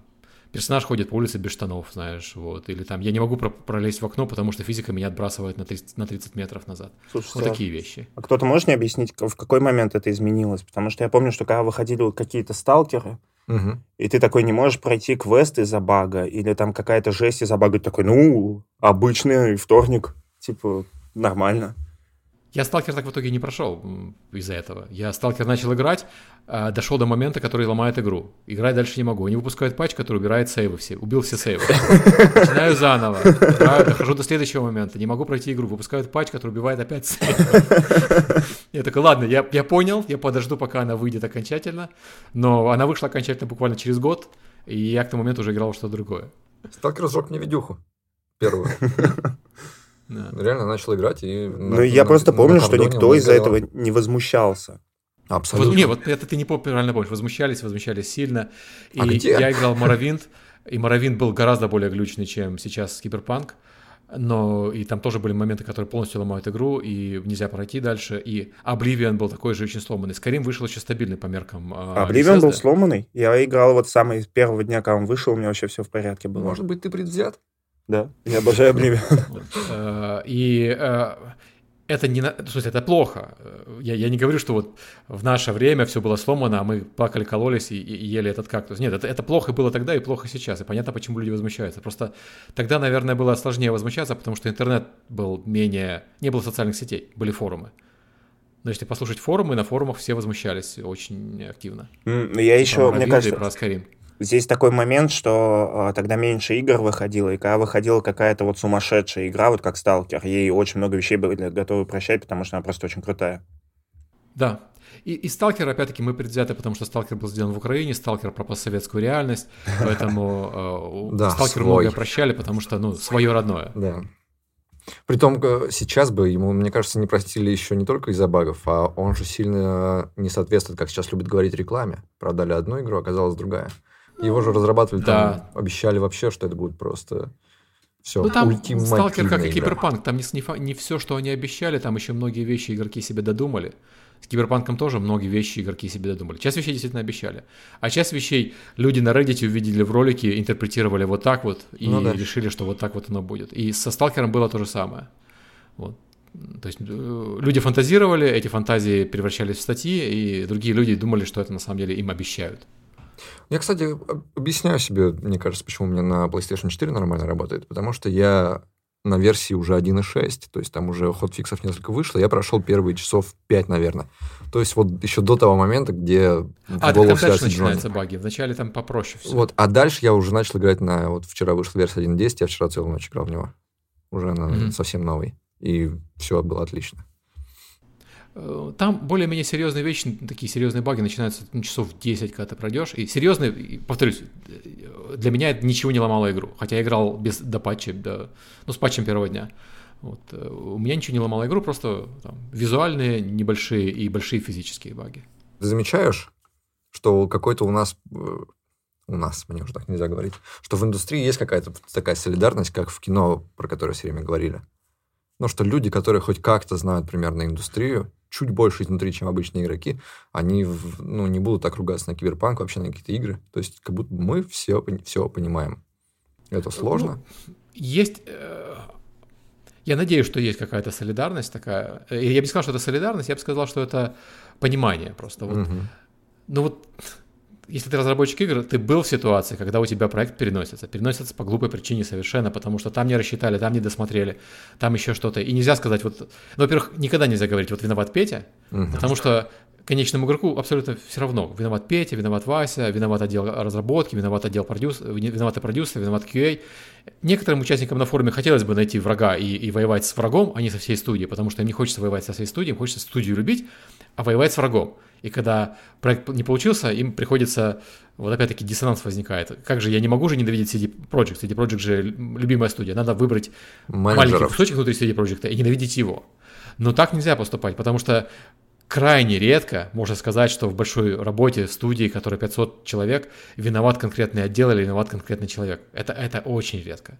персонаж ходит по улице без штанов, знаешь, вот, или там я не могу про- пролезть в окно, потому что физика меня отбрасывает на 30, на 30 метров назад. Слушайте, Вот а- такие вещи. А кто-то может мне объяснить, в какой момент это изменилось? Потому что я помню, что когда выходили какие-то сталкеры, Мгм. и ты такой не можешь пройти квест из-за бага, или там какая-то жесть из-за бага, ты такой, ну, обычный вторник, типа, нормально. Я сталкер так в итоге не прошел из-за этого. Я сталкер начал играть, а, дошел до момента, который ломает игру. Играть дальше не могу. Они выпускают патч, который убирает сейвы все. Убил все сейвы. Начинаю заново. Играю, дохожу до следующего момента. Не могу пройти игру. Выпускают патч, который убивает опять сейвы. Я такой, ладно, я, я понял, я подожду, пока она выйдет окончательно. Но она вышла окончательно буквально через год, и я к тому моменту уже играл что-то другое. Сталкер сжег мне видюху. Первую. Да. Реально начал играть и... Ну, я просто помню, что никто из-за этого не возмущался. Вот, Абсолютно. не, вот это ты не пом- правильно помнишь. Возмущались, возмущались сильно. И А где? я играл Моровинт, и Моровинт был гораздо более глючный, чем сейчас Киберпанк. Но и там тоже были моменты, которые полностью ломают игру, и нельзя пройти дальше. И Обливион был такой же очень сломанный. Скорим вышел еще стабильный по меркам. а, Обливион был сломанный. Я играл вот с самого первого дня, когда он вышел, у меня вообще все в порядке было. Может быть, ты предвзят? Да, я обожаю Обливион. Э, И э, это не, в смысле, это плохо. Э, Я, я не говорю, что вот в наше время все было сломано, а мы плакали, кололись и, и ели этот кактус. Нет, это, это плохо было тогда и плохо сейчас. И понятно, почему люди возмущаются. Просто тогда, наверное, было сложнее возмущаться, потому что интернет был менее... Не было социальных сетей, были форумы. Но если послушать форумы, на форумах все возмущались очень активно. Я еще, Про мне кажется, про. Здесь такой момент, что э, тогда меньше игр выходило, и когда выходила какая-то вот сумасшедшая игра, вот как Сталкер, ей очень много вещей были готовы прощать, потому что она просто очень крутая. Да. И, и Сталкер, опять-таки, мы предвзяты, потому что Сталкер был сделан в Украине, Сталкер про постсоветскую реальность, поэтому Сталкеру свой. многое прощали, потому что, ну, свое родное. Да. Притом, э, сейчас бы ему, мне кажется, не простили еще не только из-за багов, а он же сильно не соответствует, как сейчас любят говорить, рекламе. Продали одну игру, оказалась другая. Его же разрабатывали, Да. там, обещали вообще, что это будет просто все Ну, там Сталкер, как и. Киберпанк, там не, не все, что они обещали, там еще многие вещи игроки себе додумали. С Киберпанком тоже многие вещи игроки себе додумали. Часть вещей действительно обещали. А часть вещей люди на Reddit увидели в ролике, интерпретировали вот так вот и Ну да. решили, что вот так вот оно будет. И со Сталкером было то же самое. Вот. То есть э, люди фантазировали, эти фантазии превращались в статьи, и другие люди думали, что это на самом деле им обещают. Я, кстати, об- объясняю себе, мне кажется, почему у меня на PlayStation 4 нормально работает. Потому что я на версии уже 1.6, то есть там уже хотфиксов несколько вышло, я прошел первые часов 5, наверное. То есть вот еще до того момента, где А, так голову там дальше Джонни. начинаются баги. Вначале там попроще все. Вот, а дальше я уже начал играть на... Вот вчера вышла версия 1.10, я вчера целую ночь играл в него. Уже на Мгм. совсем новый. И все было отлично. Э, Там более-менее серьезные вещи, такие серьезные баги начинаются ну, часов 10, когда ты пройдешь. И серьезные, повторюсь, э, для меня это ничего не ломало игру. Хотя я играл без, до патча, до, ну, с патчем первого дня. Вот. э, У меня ничего не ломало игру, просто там, визуальные, небольшие и большие физические баги. Ты замечаешь, что какой-то у нас... У нас, мне уже так нельзя говорить, что в индустрии есть какая-то такая солидарность, как в кино, про которое все время говорили. Ну, что люди, которые хоть как-то знают примерно индустрию, чуть больше изнутри, чем обычные игроки, они ну, не будут так ругаться на киберпанк, вообще на какие-то игры. То есть, как будто мы все, все понимаем. Это сложно. Есть... э, Я надеюсь, что есть какая-то солидарность такая. Э, Я бы не сказал, что это солидарность, я бы сказал, что это понимание просто. Вот Мгм. Ну вот, если ты разработчик игр, ты был в ситуации, когда у тебя проект переносится. Переносится по глупой причине совершенно, потому что там не рассчитали, там не досмотрели, там еще что-то. И нельзя сказать, вот, ну, во-первых, никогда нельзя говорить, вот виноват Петя, Мгм. потому что конечному игроку абсолютно все равно. Виноват Петя, виноват Вася, виноват отдел разработки, виноват отдел продюс... виноваты продюсеры, виноват QA. Некоторым участникам на форуме хотелось бы найти врага и, и воевать с врагом, а не со всей студией, потому что им не хочется воевать со всей студией, им хочется студию любить, а воевать с врагом. И когда проект не получился, им приходится, вот опять-таки диссонанс возникает. Как же, я не могу же ненавидеть CD Projekt, CD Projekt же любимая студия, надо выбрать маленький Менеджеров. кусочек внутри CD Projekt и ненавидеть его. Но так нельзя поступать, потому что крайне редко можно сказать, что в большой работе студии, которая 500 человек, виноват конкретный отдел или виноват конкретный человек. Это, это очень редко.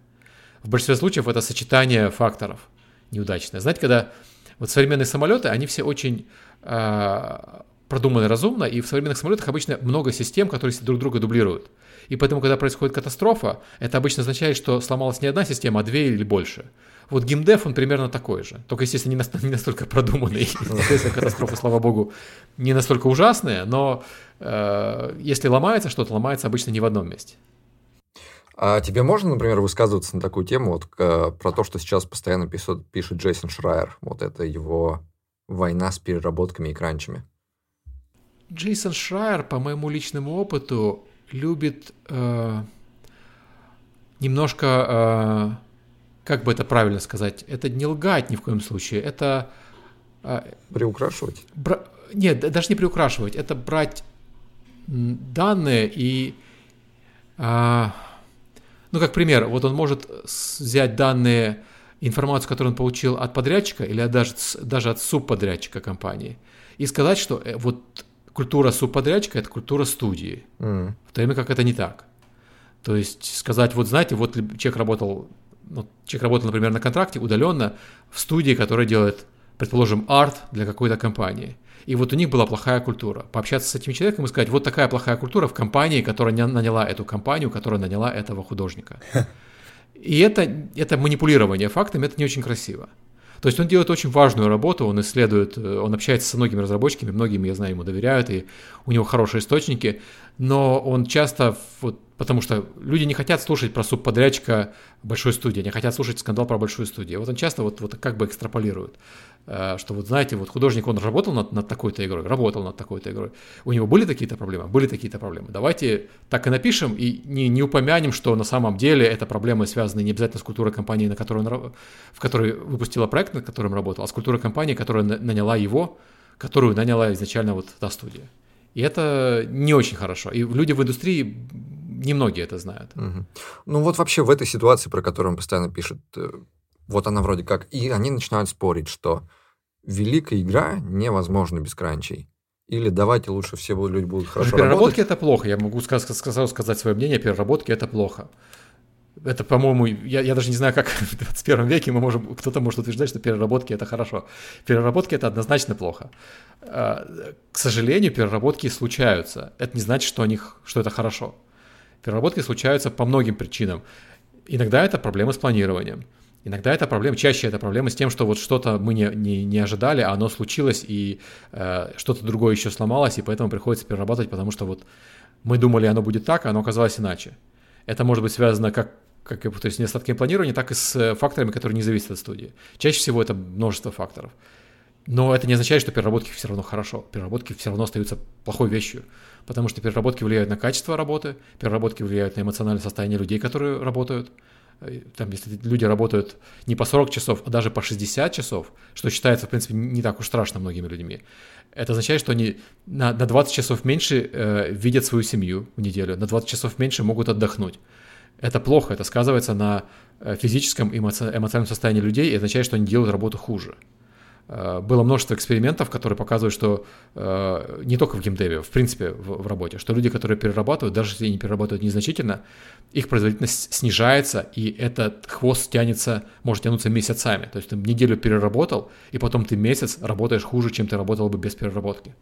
В большинстве случаев это сочетание факторов неудачное. Знаете, когда вот современные самолеты, они все очень а, продумано и разумно, и в современных самолетах обычно много систем, которые друг друга дублируют. И поэтому, когда происходит катастрофа, это обычно означает, что сломалась не одна система, а две или больше. Вот геймдев, он примерно такой же. Только, естественно, не, настолько, не настолько продуманный. Если катастрофы, слава богу, не настолько ужасные, но э, если ломается что-то, ломается обычно не в одном месте. А тебе можно, например, высказываться на такую тему, вот к, про то, что сейчас постоянно пишет, пишет Джейсон Шрайер? Вот это его война с переработками и кранчами. Джейсон Шрайер, по моему личному опыту, любит э, немножко, э, как бы это правильно сказать, это не лгать ни в коем случае, это... Э, приукрашивать? Бра... Нет, даже не приукрашивать, это брать данные и... Э, ну, как пример, вот он может взять данные, информацию, которую он получил от подрядчика или даже, даже от субподрядчика компании, и сказать, что э, вот культура субподрядчика – это культура студии, mm. в то время как это не так. То есть сказать, вот знаете, вот человек работал, ну, человек работал, например, на контракте удаленно в студии, которая делает, предположим, арт для какой-то компании. И вот у них была плохая культура. Пообщаться с этим человеком и сказать, вот такая плохая культура в компании, которая наняла эту компанию, которая наняла этого художника. И это, это манипулирование фактами, это не очень красиво. То есть он делает очень важную работу, он исследует, э, он общается со многими разработчиками, многими, я знаю, ему доверяют, и у него хорошие источники, но он часто, вот, потому что люди не хотят слушать про субподрядчика большой студии, не хотят слушать скандал про большую студию. Вот он часто вот, вот как бы экстраполирует. Э, что вот знаете, вот художник, он работал над, над такой-то игрой, работал над такой-то игрой. У него были такие-то проблемы? Были такие-то проблемы. Давайте так и напишем и не, не упомянем, что на самом деле это проблемы связаны не обязательно с культурой компании, на которой он, в которой выпустила проект, над которым работал, а с культурой компании, которая наняла его, которую наняла изначально вот та студия. И это не очень хорошо. И люди в индустрии немногие это знают. Угу. Ну вот вообще в этой ситуации, про которую он постоянно пишет, э, вот она вроде как. И они начинают спорить, что великая игра невозможна без кранчей. Или давайте лучше все люди будут хорошо Переработки работать. это плохо. Я могу сказать, сказать свое мнение. Переработки это плохо. Это, по-моему, я, я даже не знаю, как в 21 веке мы можем, кто-то может утверждать, что переработки это хорошо. Переработки это однозначно плохо. А, к сожалению, переработки случаются. Это не значит, что, них, что это хорошо. Переработки случаются по многим причинам. Иногда это проблемы с планированием. Иногда это проблема, чаще это проблема с тем, что вот что-то мы не, не, не ожидали, а оно случилось, и э, что-то другое еще сломалось, и поэтому приходится перерабатывать, потому что вот мы думали, оно будет так, а оно оказалось иначе. Это может быть связано как, как то есть, с недостатком планирования, так и с факторами, которые не зависят от студии. Чаще всего это множество факторов. Но это не означает, что переработки все равно хорошо. Переработки все равно остаются плохой вещью. Потому что переработки влияют на качество работы, переработки влияют на эмоциональное состояние людей, которые работают – Э, там, если люди работают не по 40 часов, а даже по 60 часов, что считается, в принципе, не так уж страшно многими людьми, это означает, что они на, на 20 часов меньше э, видят свою семью в неделю, на 20 часов меньше могут отдохнуть. Это плохо, это сказывается на э, физическом и эмоциональном состоянии людей и означает, что они делают работу хуже. Э, было множество экспериментов, которые показывают, что э, не только в геймдеве, в принципе в, в работе, что люди, которые перерабатывают, даже если они перерабатывают незначительно, их производительность снижается, и этот хвост тянется, может тянуться месяцами. То есть ты неделю переработал, и потом ты месяц работаешь хуже, чем ты работал бы без переработки.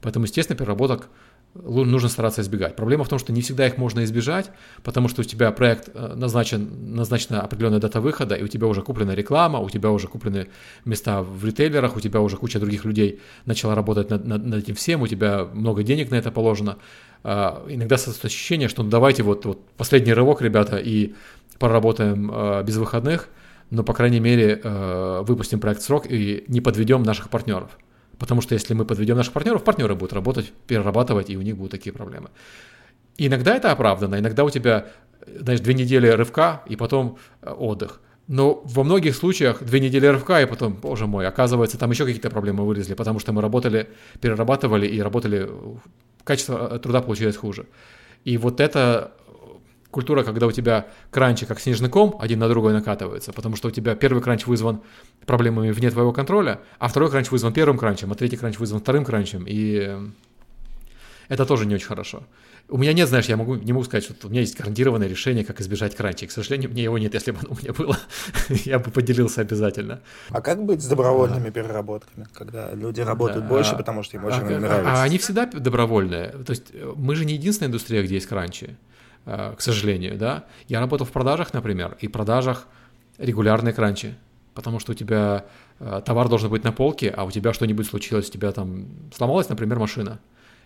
Поэтому, естественно, переработок нужно стараться избегать. Проблема в том, что не всегда их можно избежать, потому что у тебя проект э, назначен, назначена определенная дата выхода, и у тебя уже куплена реклама, у тебя уже куплены места в ритейлерах, у тебя уже куча других людей начала работать над, над, над этим всем, у тебя много денег на это положено. А, иногда создается ощущение, что ну, давайте вот, вот последний рывок, ребята, и поработаем э, без выходных, но, по крайней мере, э, выпустим проект в срок и не подведем наших партнеров. Потому что если мы подведем наших партнеров, партнеры будут работать, перерабатывать, и у них будут такие проблемы. Иногда это оправдано, иногда у тебя, знаешь, две недели рывка и потом э, отдых. Но во многих случаях две недели рывка, и потом, боже мой, оказывается, там еще какие-то проблемы вылезли, потому что мы работали, перерабатывали и работали, качество э, труда получилось хуже. И вот это культура, когда у тебя кранчи как снежный ком один на другой накатывается, потому что у тебя первый кранч вызван проблемами вне твоего контроля, а второй кранч вызван первым кранчем, а третий кранч вызван вторым кранчем, и Это тоже не очень хорошо. У меня нет, знаешь, я могу, не могу сказать, что у меня есть гарантированное решение, как избежать кранчи. К сожалению, мне его нет. Если бы оно у меня было, я бы поделился обязательно. А как быть с добровольными переработками, когда люди работают Да. больше, А- потому что им А, очень а- нравится? а они всегда добровольные. То есть э, мы же не единственная индустрия, где есть кранчи, к сожалению, да. Я работал в продажах, например, и продажах регулярные кранчи, потому что у тебя э, товар должен быть на полке, а у тебя что-нибудь случилось, у тебя там сломалась, например, машина.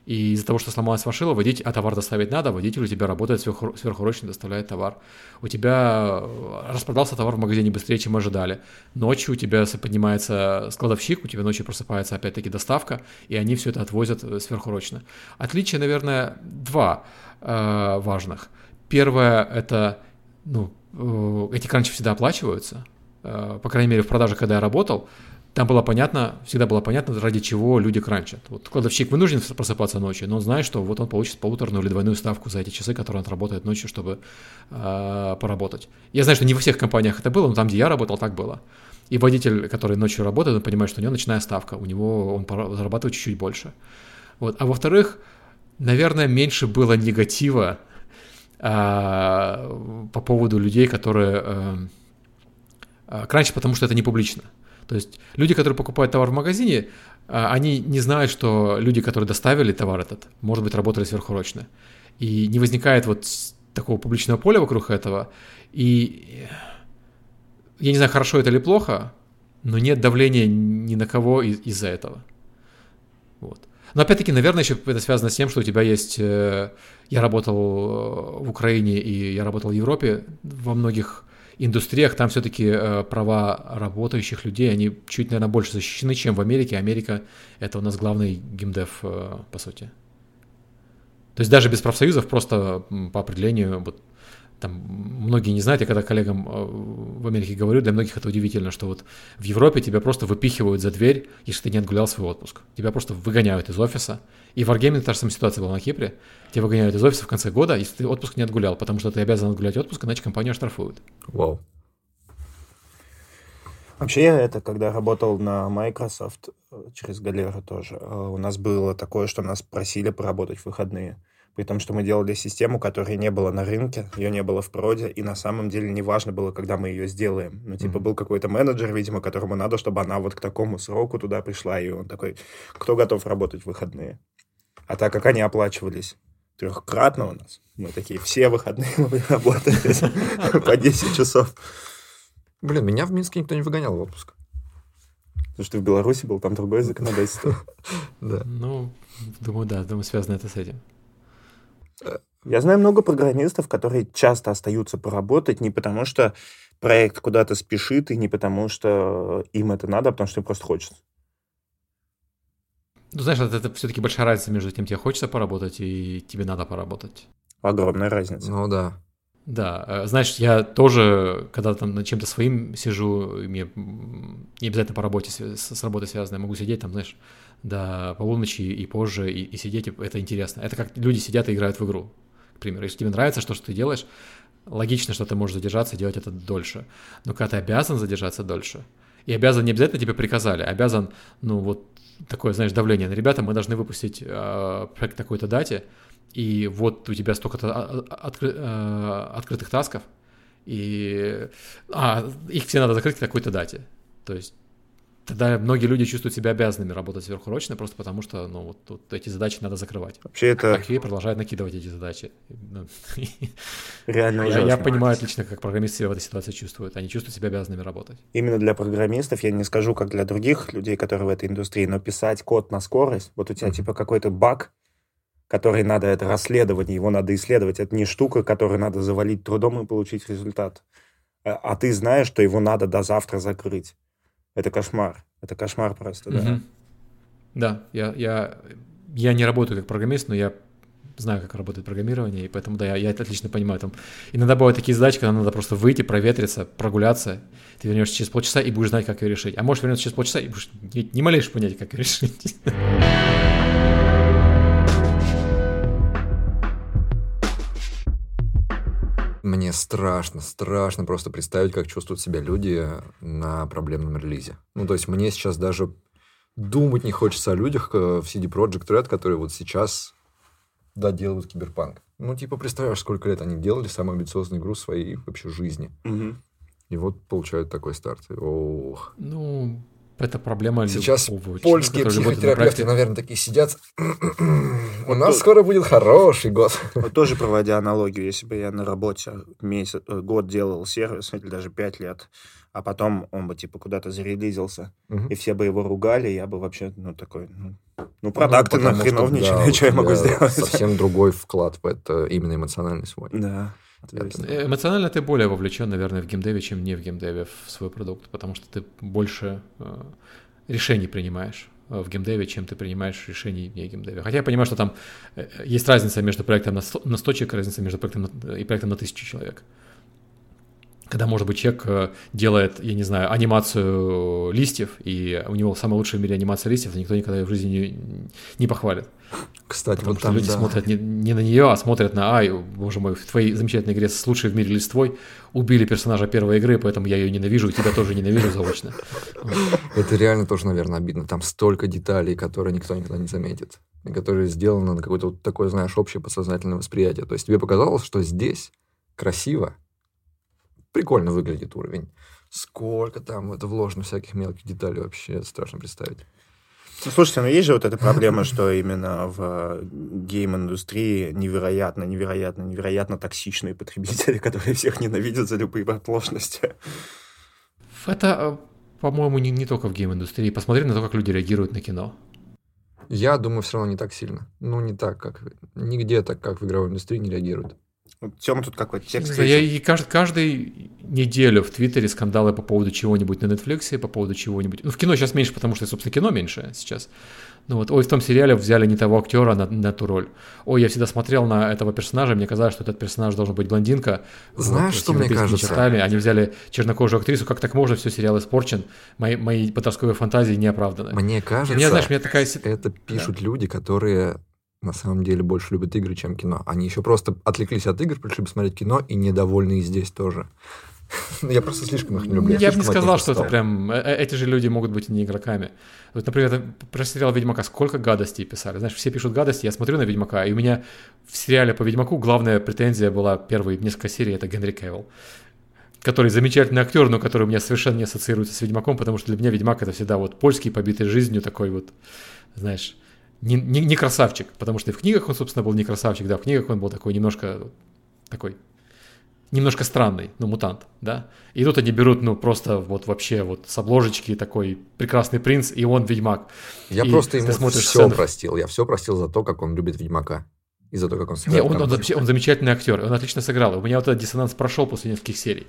И из-за того, что сломалась машина, водитель, а товар доставить надо, водитель у тебя работает сверху, сверхурочно, доставляет товар. У тебя э, распродался товар в магазине быстрее, чем ожидали. Ночью у тебя поднимается складовщик, у тебя ночью просыпается опять-таки доставка, и они все это отвозят э, сверхурочно. Отличие, наверное, два э, важных. Первое – это, ну, э, эти кранчи всегда оплачиваются. Э, по крайней мере, в продаже, когда я работал, там было понятно, всегда было понятно, ради чего люди кранчат. Вот кладовщик вынужден просыпаться ночью, но он знает, что вот он получит полуторную или двойную ставку за эти часы, которые он отработает ночью, чтобы э, поработать. Я знаю, что не во всех компаниях это было, но там, где я работал, так было. И водитель, который ночью работает, он понимает, что у него ночная ставка, у него он зарабатывает чуть-чуть больше. Вот. А во-вторых, наверное, меньше было негатива а, по поводу людей, которые э, а, кранчат, потому что это не публично. То есть люди, которые покупают товар в магазине, а, они не знают, что люди, которые доставили товар этот, может быть, работали сверхурочно. И не возникает вот такого публичного поля вокруг этого. И я не знаю, хорошо это или плохо, но нет давления ни на кого из- из-за этого. Вот. Но опять-таки, наверное, еще это связано с тем, что у тебя есть... э, Я работал э, в Украине и я работал в Европе во многих индустриях, там все-таки права работающих людей, они чуть, наверное, больше защищены, чем в Америке. Америка — это у нас главный геймдев, э, по сути. То есть даже без профсоюзов, просто по определению, вот там многие не знают, я когда коллегам э, в Америке говорю, для многих это удивительно, что вот в Европе тебя просто выпихивают за дверь, если ты не отгулял свой отпуск. Тебя просто выгоняют из офиса. И в Wargaming та же самая ситуация была на Кипре. Тебя выгоняют из офиса в конце года, если ты отпуск не отгулял, потому что ты обязан отгулять отпуск, иначе компанию оштрафуют. Вау. Вообще, я это, когда работал на Microsoft э, через Галеру тоже, э, у нас было такое, что нас просили поработать в выходные. При том, что мы делали систему, которой не было на рынке, ее не было в проде, и на самом деле не важно было, когда мы ее сделаем. Ну, типа, был какой-то менеджер, видимо, которому надо, чтобы она вот к такому сроку туда пришла, и он такой, кто готов работать в выходные? А так как они оплачивались трехкратно у нас, мы такие, все выходные мы работали по 10 часов. Блин, меня в Минске никто не выгонял в отпуск. Потому что ты в Беларуси был, там другое законодательство. Да. Ну, думаю, да, думаю, связано это с этим. Я знаю много программистов, которые часто остаются поработать не потому, что проект куда-то спешит, и не потому, что им это надо, а потому что им просто хочется. Ну, знаешь, это, это все-таки большая разница между тем, тебе хочется поработать и тебе надо поработать. Огромная разница. Ну да. Да, э, знаешь, я тоже, когда там над чем-то своим сижу, мне не обязательно по работе, с, с работой связано, я могу сидеть там, знаешь, до полуночи и позже, и, и сидеть, это интересно. Это как люди сидят и играют в игру, к примеру. Если тебе нравится то, что ты делаешь, логично, что ты можешь задержаться и делать это дольше. Но когда ты обязан задержаться дольше, и обязан не обязательно тебе приказали, обязан, ну вот такое, знаешь, давление на ребята, мы должны выпустить э, проект такой-то дате, и вот у тебя столько-то а- а- откры- э, открытых тасков, и а, их все надо закрыть к такой-то дате. То есть тогда многие люди чувствуют себя обязанными работать сверхурочно, просто потому что ну, вот, вот эти задачи надо закрывать. Вообще это А QA продолжает накидывать эти задачи. Ну, реально Я, я понимаю отлично, как программисты себя в этой ситуации чувствуют. Они чувствуют себя обязанными работать. Именно для программистов, я не скажу, как для других людей, которые в этой индустрии, но писать код на скорость, вот у тебя типа какой-то баг, который надо это расследование, его надо исследовать. Это не штука, которую надо завалить трудом и получить результат. А, а ты знаешь, что его надо до завтра закрыть. Это кошмар. Это кошмар просто, да. Мгм. Да, я, я, я не работаю как программист, но я знаю, как работает программирование, и поэтому, да, я, я это отлично понимаю. Там иногда бывают такие задачи, когда надо просто выйти, проветриться, прогуляться, ты вернешься через полчаса и будешь знать, как ее решить. А можешь вернуться через полчаса и будешь не, не малейшего понятия, как ее решить. Мне страшно, страшно просто представить, как чувствуют себя люди на проблемном релизе. Ну, то есть мне сейчас даже думать не хочется о людях э, в CD Projekt Red, которые вот сейчас доделывают киберпанк. Ну, типа, представляешь, сколько лет они делали самую амбициозную игру своей вообще жизни. Мгм. И вот получают такой старт. Ох. Ну, это проблема Сейчас любого Польские психотерапевты, наверное, такие сидят. У нас скоро будет хороший год. Вот тоже проводя аналогию, если бы я на работе месяц, э, год делал сервис, или даже пять лет, а потом он бы типа куда-то зарелизился, и все бы его ругали, я бы вообще, ну, такой, ну, ну продакты Ну, потому что, нахреновничали, да, что я могу сделать? Совсем другой вклад в это, именно эмоциональный свой. Да. То есть- Э, Эмоционально ты более вовлечен, наверное, в геймдеве, чем не в геймдеве в свой продукт, потому что ты больше э, решений принимаешь э, в геймдеве, чем ты принимаешь решений не в геймдеве. Хотя я понимаю, что там э, есть разница между проектом на 100, на 100 человек, разница между проектом на- и проектом на 1000 человек. Когда, может быть, человек э, делает, я не знаю, анимацию листьев, и у него самая лучшая в мире анимация листьев, никто никогда в жизни не, не похвалит. Кстати, Потому вот что там, люди да. смотрят не, не на нее, а смотрят на «Ай, боже мой, в твоей замечательной игре с лучшей в мире листвой убили персонажа первой игры, поэтому я ее ненавижу, и тебя тоже ненавижу заочно». Это реально тоже, наверное, обидно. Там столько деталей, которые никто никогда не заметит. И которые сделаны на какое-то вот такое, знаешь, общее подсознательное восприятие. То есть тебе показалось, что здесь красиво, прикольно выглядит уровень. Сколько там это вложено всяких мелких деталей, вообще страшно представить. Ну, слушайте, ну есть же вот эта проблема, что именно в гейм-индустрии невероятно, невероятно, невероятно токсичные потребители, которые всех ненавидят за любые оплошности. Это, э, по-моему, не, не только в гейм-индустрии. Посмотри на то, как люди реагируют на кино. Я думаю, все равно не так сильно. Ну, не так, как... Нигде так, как в игровой индустрии не реагируют. Вот Тёма тут какой-то текст. Знаю, Я и кажд- каждую неделю в Твиттере скандалы по поводу чего-нибудь на Netflix, по поводу чего-нибудь. Ну, в кино сейчас меньше, потому что, собственно, кино меньше сейчас. Ну вот, ой, в том сериале взяли не того актера на, на ту роль. Ой, я всегда смотрел на этого персонажа, мне казалось, что этот персонаж должен быть блондинка. Знаешь, с что мне кажется? Чертами. Они взяли чернокожую актрису. Как так можно? Все, сериал испорчен. Мои, мои подростковые фантазии не оправданы. Мне кажется, Мне, знаешь, меня такая... это пишут люди, которые на самом деле больше любят игры, чем кино. Они еще просто отвлеклись от игр, пришли посмотреть кино и недовольны и здесь тоже. Я просто слишком их не люблю. Я бы не сказал, что это прям... э, э, Эти же люди могут быть и не игроками. Вот, например, про сериал «Ведьмака» сколько гадостей писали. Знаешь, все пишут гадости, я смотрю на «Ведьмака», и у меня в сериале по «Ведьмаку» главная претензия была первые несколько серий, это Генри Кевилл который замечательный актер, но который у меня совершенно не ассоциируется с Ведьмаком, потому что для меня Ведьмак это всегда вот польский, побитый жизнью, такой вот, знаешь, не, не, не красавчик, потому что и в книгах он, собственно, был не красавчик, да, в книгах он был такой немножко такой немножко странный, ну, мутант, да. И тут они берут, ну, просто вот вообще вот с обложечки такой прекрасный принц, и он ведьмак. Я И просто ему все сцену. простил. Я все простил за то, как он любит Ведьмака. И за то, как он Не, сыграет он, он вообще, он замечательный актер, он отлично сыграл. У меня вот этот диссонанс прошел после нескольких серий.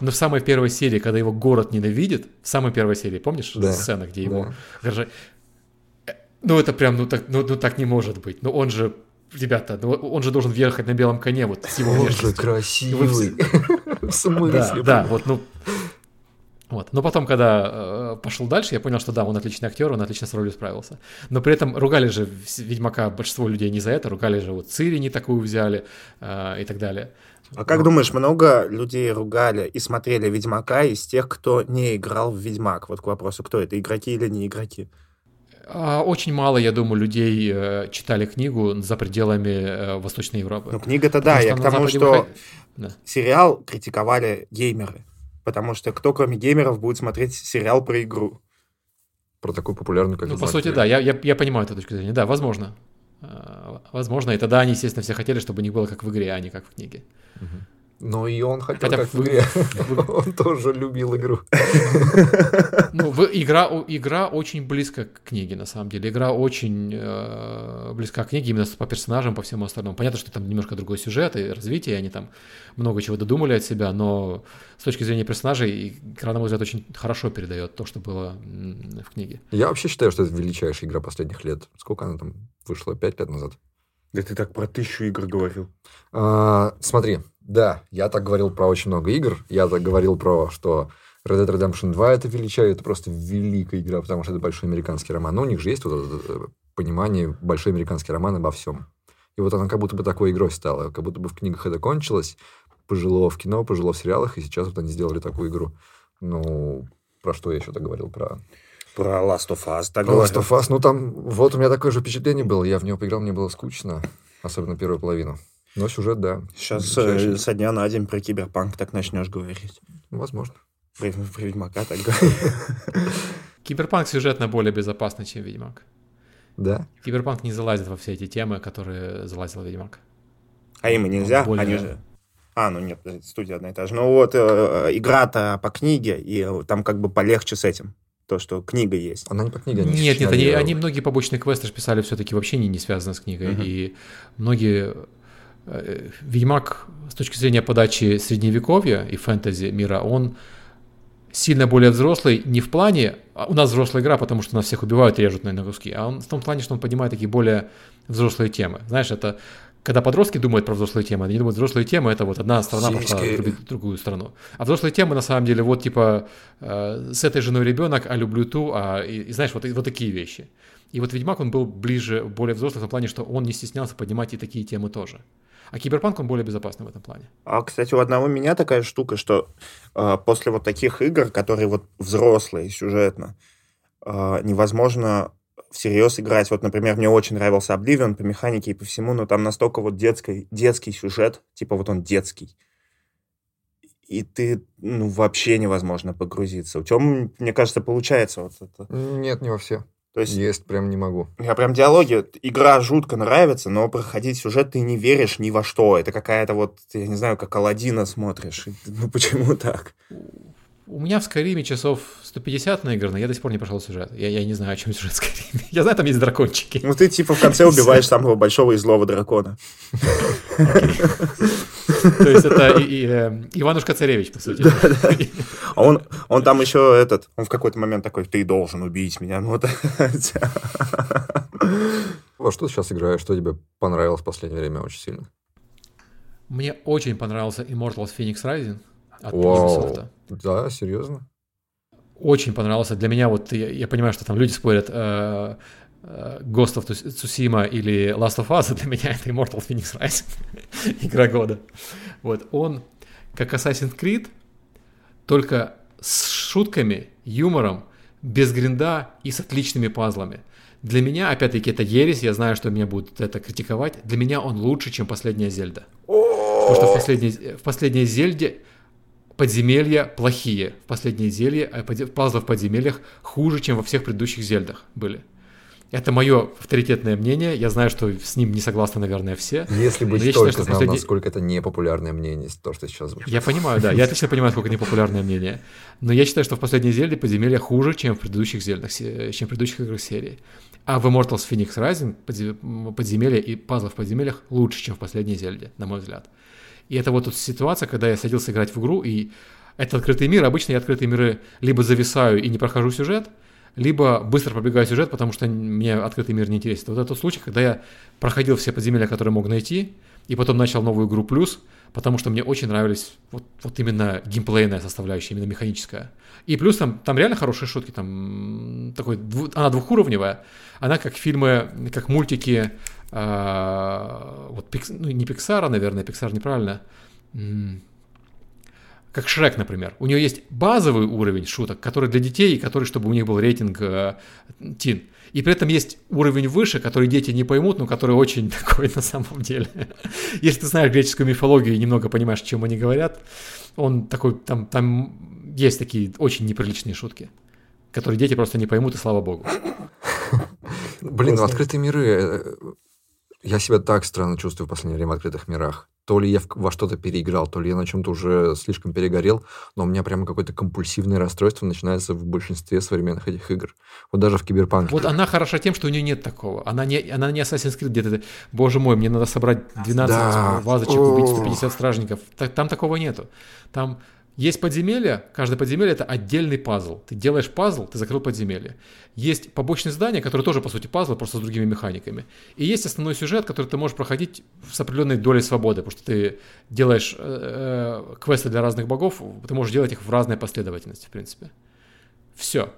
Но в самой первой серии, когда его город ненавидит, в самой первой серии, помнишь Да, сцена, где его да. Ну, это прям, ну так, ну, ну так не может быть. Ну, он же, ребята, ну, он же должен въехать на белом коне вот с его Он же красивый. В смысле? Да, да, вот, ну. Вот. Но потом, когда э, пошел дальше, я понял, что да, он отличный актер, он отлично с ролью справился. Но при этом ругали же Ведьмака большинство людей не за это, ругали же вот Цири не такую взяли э, и так далее. А как думаешь, много людей ругали и смотрели Ведьмака из тех, кто не играл в Ведьмак? Вот к вопросу, кто это, игроки или не игроки? А очень мало, я думаю, людей э, читали книгу за пределами э, Восточной Европы. Ну, книга-то да, Потому я что к тому, Западе что выход- Да. сериал критиковали геймеры. Потому что кто, кроме геймеров, будет смотреть сериал про игру? Про такую популярную, как Ну, по «Ведьмак сути, три». да, я, я, я понимаю эту точку зрения. Да, возможно. Э, Возможно, и тогда они, естественно, все хотели, чтобы у них было как в игре, а не как в книге. Но и он хотел, Хотя как в игре. Он тоже любил игру. Ну, в- игра, игра очень близко к книге, на самом деле. Игра очень э, близка к книге именно по персонажам, по всему остальному. Понятно, что там немножко другой сюжет и развитие, они там много чего додумали от себя, но с точки зрения персонажей игра, на мой взгляд, очень хорошо передает то, что было в книге. Я вообще считаю, что это величайшая игра последних лет. Сколько она там вышла? Пять лет назад? Да ты так про тысячу игр говорил. А, смотри, да, я так говорил про очень много игр. Я так говорил про, что Red Dead Redemption 2 это величаю, это просто великая игра, потому что это большой американский роман. Но у них же есть вот это э, понимание, большой американский роман обо всем. И вот она как будто бы такой игрой стала, как будто бы в книгах это кончилось, пожило в кино, пожило в сериалах, и сейчас вот они сделали такую игру. Ну, про что я еще так говорил? Про Про Last of Us. Так Про Last говорил. of Us. Ну, там, вот у меня такое же впечатление было. Я в него поиграл, мне было скучно. особенно первую половину. Но сюжет, да. Сейчас э, со дня на день про киберпанк так начнешь говорить. Возможно. Про, про Ведьмака так говорить. Киберпанк сюжетно более безопасный, чем Ведьмак. Да? Киберпанк не залазит во все эти темы, которые залазил Ведьмак. А им и нельзя? Более- Они же... А, ну нет, подожди, студия одна и та же. Ну вот э, игра-то по книге, и э, там как бы полегче с этим. То, что книга есть. Она не по книге. они Нет, нет, они, они многие побочные квесты писали все-таки вообще не, не связаны с книгой. Мгм. И многие... э, Ведьмак с точки зрения подачи средневековья и фэнтези мира, он сильно более взрослый не в плане... а У нас взрослая игра, потому что нас всех убивают режут на куски, а он в том плане, что он поднимает такие более взрослые темы. Знаешь, это когда подростки думают про взрослые темы, они думают, взрослые темы это вот одна страна пошла в другую страну. А взрослые темы на самом деле вот типа э, с этой женой ребенок, а люблю ту, а и, и знаешь, вот, и- вот такие вещи. И вот Ведьмак, он был ближе, более взрослый в том плане, что он не стеснялся поднимать и такие темы тоже. А Киберпанк, он более безопасный в этом плане. А, кстати, у одного меня такая штука, что э, после вот таких игр, которые вот взрослые сюжетно, э, невозможно всерьез играть. Вот, например, мне очень нравился Oblivion по механике и по всему, но там настолько вот детский, детский сюжет, типа вот он детский. И ты, ну, вообще невозможно погрузиться. У тебя, мне кажется, получается вот это. Нет, не во все. То есть Есть, прям не могу. я прям диалоги, игра жутко нравится, но проходить сюжет ты не веришь ни во что. Это какая-то вот, я не знаю, как Алладина смотришь. Ну почему так? У меня в Скайриме часов 150 наиграно, я до сих пор не прошел сюжет. Я, я не знаю, о чем сюжет в Скайриме. Я знаю, там есть дракончики. Ну ты типа в конце убиваешь самого большого и злого дракона. То есть это э, Иванушка Царевич, по сути. А он, он там еще этот, он в какой-то момент такой, ты должен убить меня. Ну, вот. Во что ты сейчас играешь? Что тебе понравилось в последнее время очень сильно? Мне очень понравился Immortals Phoenix Rising от Вау. Ubisoft. Да, серьезно? Очень понравился. Для меня вот, я, я понимаю, что там люди спорят, э, э, Ghost of Tsushima или Last of Us, для меня это Immortals Phoenix Rising. Игра года. Вот, он как Assassin's Creed, только с шутками, юмором, без гринда и с отличными пазлами. Для меня, опять-таки, это ересь, я знаю, что меня будут это критиковать. Для меня он лучше, чем последняя Зельда. Потому что в последней, в последней Зельде подземелья плохие. В последней Зелье э, пазлы в подземельях хуже, чем во всех предыдущих Зельдах были. Это мое авторитетное мнение. Я знаю, что с ним не согласны, наверное, все. Если бы я только считаю, знал, последний- насколько это непопулярное мнение, то, что сейчас звучит. Я понимаю, да. Я отлично понимаю, сколько непопулярное мнение. Но я считаю, что в последней Зельде подземелья хуже, чем в предыдущих Зельдах, чем в предыдущих играх серии. А в Immortals Phoenix Rising подземелья и пазлы в подземельях лучше, чем в последней Зельде, на мой взгляд. И это вот тут ситуация, когда я садился играть в игру, и это открытый мир. Обычно я открытые миры либо зависаю и не прохожу сюжет, либо быстро пробегаю сюжет, потому что мне открытый мир не интересен. Вот это тот случай, когда я проходил все подземелья, которые мог найти, и потом начал новую игру плюс, потому что мне очень нравились вот, вот именно геймплейная составляющая, именно механическая. И плюс там, там реально хорошие шутки, там такой, она двухуровневая, она как фильмы, как мультики, а, вот ну, не Пиксара, наверное, Пиксар неправильно, как Шрек, например. У нее есть базовый уровень шуток, который для детей, и который, чтобы у них был рейтинг э, тин. И при этом есть уровень выше, который дети не поймут, но который очень такой на самом деле. Если ты знаешь греческую мифологию и немного понимаешь, о чем они говорят, он такой, там, там есть такие очень неприличные шутки, которые дети просто не поймут, и слава богу. Блин, ну Просто- открытые миры... э, Я себя так странно чувствую в последнее время в открытых мирах. То ли я во что-то переиграл, то ли я на чем-то уже слишком перегорел, но у меня прямо какое-то компульсивное расстройство начинается в большинстве современных этих игр. Вот даже в Киберпанке. Вот она хороша тем, что у нее нет такого. Она не, она не Assassin's Creed, где ты, боже мой, мне надо собрать 12 Да. вазочек, убить О. 150 стражников. Та- Там такого нету. Там есть подземелье, каждое подземелье это отдельный пазл. Ты делаешь пазл, ты закрыл подземелье. Есть побочные здания, которые тоже, по сути, пазлы, просто с другими механиками. И есть основной сюжет, который ты можешь проходить с определенной долей свободы, потому что ты делаешь э, э, квесты для разных богов, ты можешь делать их в разной последовательности, в принципе. Все.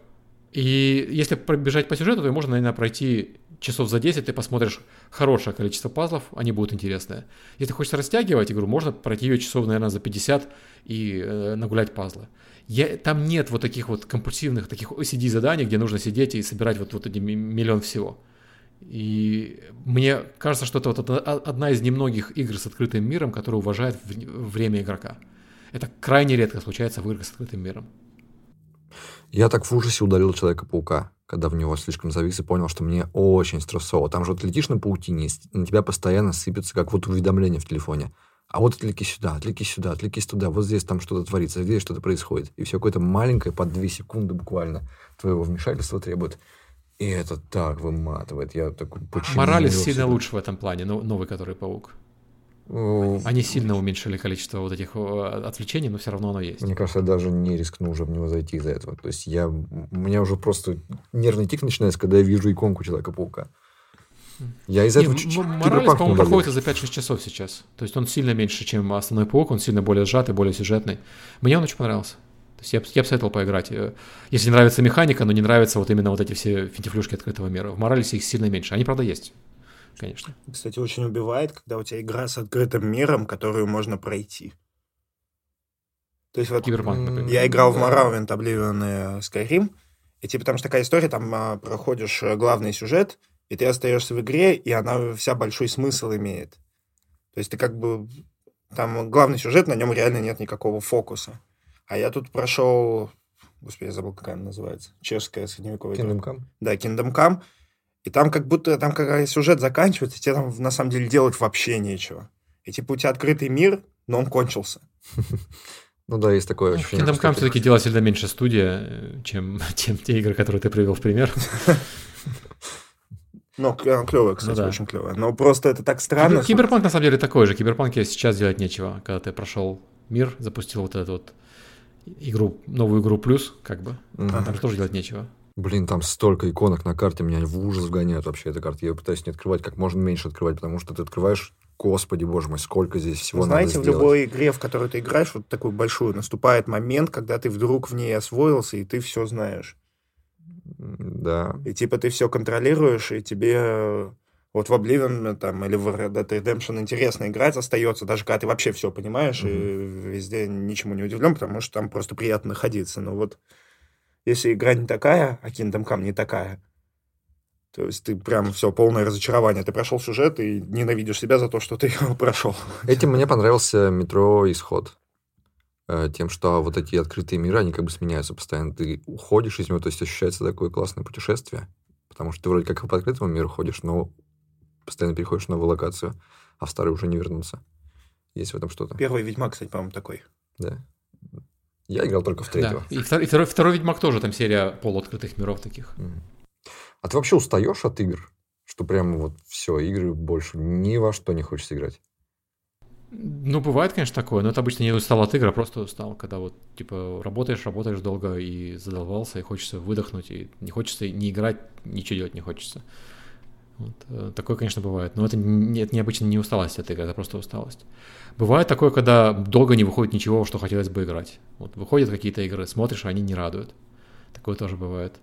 И если пробежать по сюжету, то можно, наверное, пройти часов за 10, ты посмотришь хорошее количество пазлов, они будут интересные. Если хочешь растягивать игру, можно пройти ее часов, наверное, за 50 и э, нагулять пазлы. Я, там нет вот таких вот компульсивных, таких OCD заданий, где нужно сидеть и собирать вот, вот эти ми- миллион всего. И мне кажется, что это вот одна из немногих игр с открытым миром, которая уважает время игрока. Это крайне редко случается в играх с открытым миром. Я так в ужасе удалил Человека-паука, когда в него слишком завис и понял, что мне очень стрессово. Там же вот летишь на паутине, на тебя постоянно сыпется, как вот уведомление в телефоне. А вот отвлеки сюда, отвлеки сюда, отвлекись туда, вот здесь там что-то творится, здесь что-то происходит. И все какое-то маленькое, под две секунды буквально твоего вмешательства требует. И это так выматывает. Я такой, почему? Моралес сильно лучше в этом плане, новый который паук. Они сильно уменьшили количество вот этих отвлечений, но все равно оно есть. Мне кажется, я даже не рискну уже в него зайти из-за этого. То есть я, у меня уже просто нервный тик начинается, когда я вижу иконку Человека-паука. Я из этого чуть-чуть Моралес, по-моему, проходит за 5-6 часов сейчас. То есть он сильно меньше, чем основной паук, он сильно более сжатый, более сюжетный. Мне он очень понравился. То есть я, я бы советовал поиграть. Э, если не нравится механика, но не нравится вот именно вот эти все финтифлюшки открытого мира. В Моралесе их сильно меньше. Они, правда, есть. Конечно. Кстати, очень убивает, когда у тебя игра с открытым миром, которую можно пройти. То есть вот Киберпанк, например. я играл в Morrowind, Oblivion и Skyrim, и типа там же такая история, там а, проходишь э, главный сюжет, и ты остаешься в игре, и она вся большой смысл имеет. То есть ты как бы... Там главный сюжет, на нем реально нет никакого фокуса. А я тут прошел, господи, я забыл, как она называется, чешская средневековая Kingdom Come? Да, Kingdom Come. И там как будто, там когда сюжет заканчивается, тебе там на самом деле делать вообще нечего. И типа у тебя открытый мир, но он кончился. Ну да, есть такое ну, ощущение. Kingdom Come все-таки делала сильно меньше студия, э, чем, чем те игры, которые ты привел в пример. Ну, клевая, кстати, ну, да. очень клевая. Но просто это так странно. Киберпанк на самом деле такой же. Киберпанке сейчас делать нечего, когда ты прошел мир, запустил вот этот вот игру, новую игру плюс, как бы. Там же тоже делать нечего. Блин, там столько иконок на карте, меня в ужас вгоняют вообще эта карта. Я пытаюсь не открывать, как можно меньше открывать, потому что ты открываешь, господи, боже мой, сколько здесь всего Знаете, надо в любой игре, в которой ты играешь, вот такую большую, наступает момент, когда ты вдруг в ней освоился, и ты все знаешь. Да. И типа ты все контролируешь, и тебе вот в Oblivion там, или в Red Dead Redemption интересно играть остается, даже когда ты вообще все понимаешь mm-hmm. и везде ничему не удивлен, потому что там просто приятно находиться. Но вот если игра не такая, а Kingdom Come не такая, то есть ты прям все, полное разочарование. Ты прошел сюжет и ненавидишь себя за то, что ты его прошел. Этим мне понравился метро Исход. Э, тем, что вот эти открытые миры, они как бы сменяются постоянно. Ты уходишь из него, то есть ощущается такое классное путешествие. Потому что ты вроде как по открытому миру ходишь, но постоянно переходишь в новую локацию, а в старую уже не вернуться. Есть в этом что-то. Первый Ведьмак, кстати, по-моему, такой. Да. Я играл только в третьего. Да. И, второй, и второй, второй Ведьмак тоже там серия полуоткрытых миров таких. А ты вообще устаешь от игр? Что прямо вот все, игры больше ни во что не хочется играть? Ну, бывает, конечно, такое, но это обычно не устал от игры, а просто устал, когда вот, типа, работаешь, работаешь долго и задолбался, и хочется выдохнуть, и не хочется ни играть, ничего делать не хочется. Вот. Э, такое, конечно, бывает. Но это, не, это необычно не усталость от игры, это просто усталость. Бывает такое, когда долго не выходит ничего, что хотелось бы играть. Вот выходят какие-то игры, смотришь, а они не радуют. Такое тоже бывает.